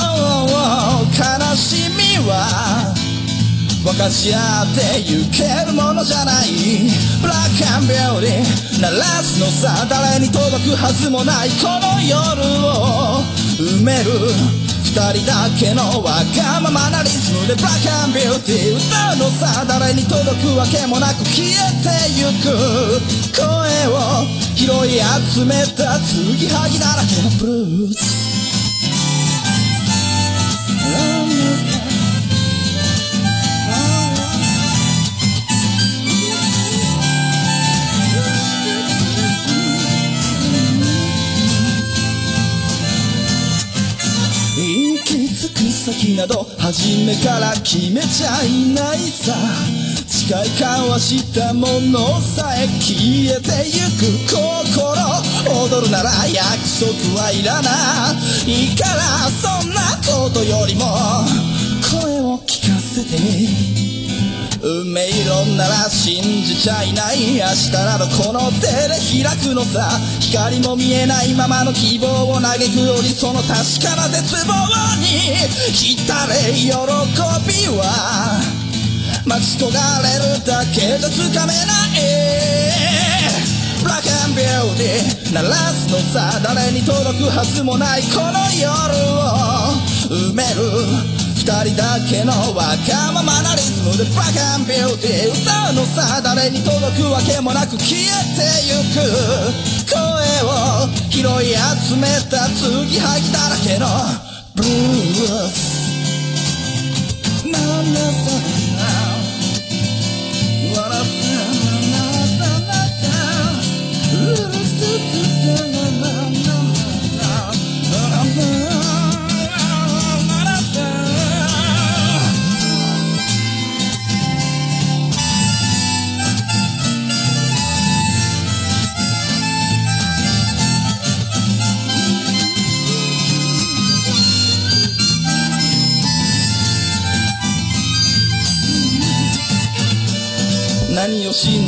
悲しみは分かち合ってゆけるものじゃない。ブラックアンビューティー鳴らすのさ誰に届くはずもないこの夜を埋める。二人だけのわがままなリズムでブラックアンビューティー歌うのさ誰に届くわけもなく消えてゆく。声を拾い集めた継ぎはぎだらけのブルース。行き着く先など初めから決めちゃいないさ。誓い交わしたものさえ消えてゆく心踊るなら約束はいらないからそんなことよりも声を聞かせて運命論なら信じちゃいない明日などこの手で開くのさ光も見えないままの希望を嘆くよりその確かな絶望に浸れ喜びは待ち焦がれるだけじゃつかめないブラックアンビューティー鳴らすのさ誰に届くはずもないこの夜を埋める二人だけのわがままなリズムでブラックアンビューティー歌うのさ誰に届くわけもなく消えてゆく。声を拾い集めた継ぎはぎだらけのブルースなんだ何を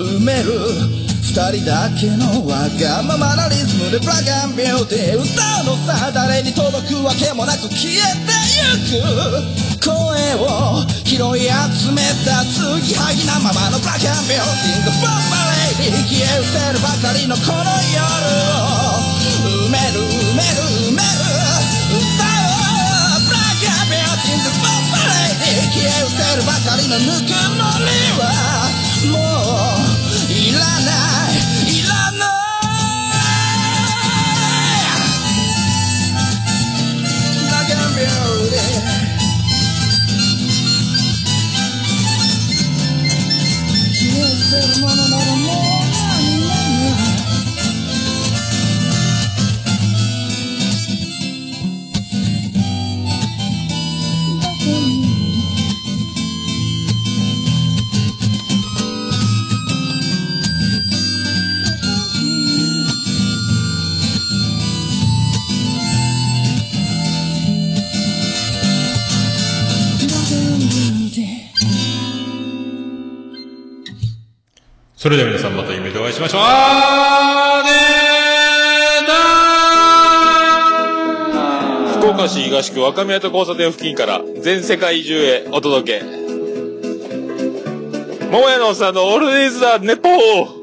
埋める。二人だけのわがままなリズムでブラックアンビューティー歌うのさ誰に届くわけもなく消えてゆく。声を拾い集めた継ぎはぎなままのブラックアンビューティングボンバレイ消え失せるばかりのこの夜を埋める。埋める埋める歌をブラックアンビューティングボンバレイ消え失せるばかりのぬくもりはもうーティそれでは皆さんまた夢でお会いしましょう。あーねー福岡市東区若宮と交差点付近から全世界中へお届け。桃屋のおっさんのオールディーズ・ザ・ネポー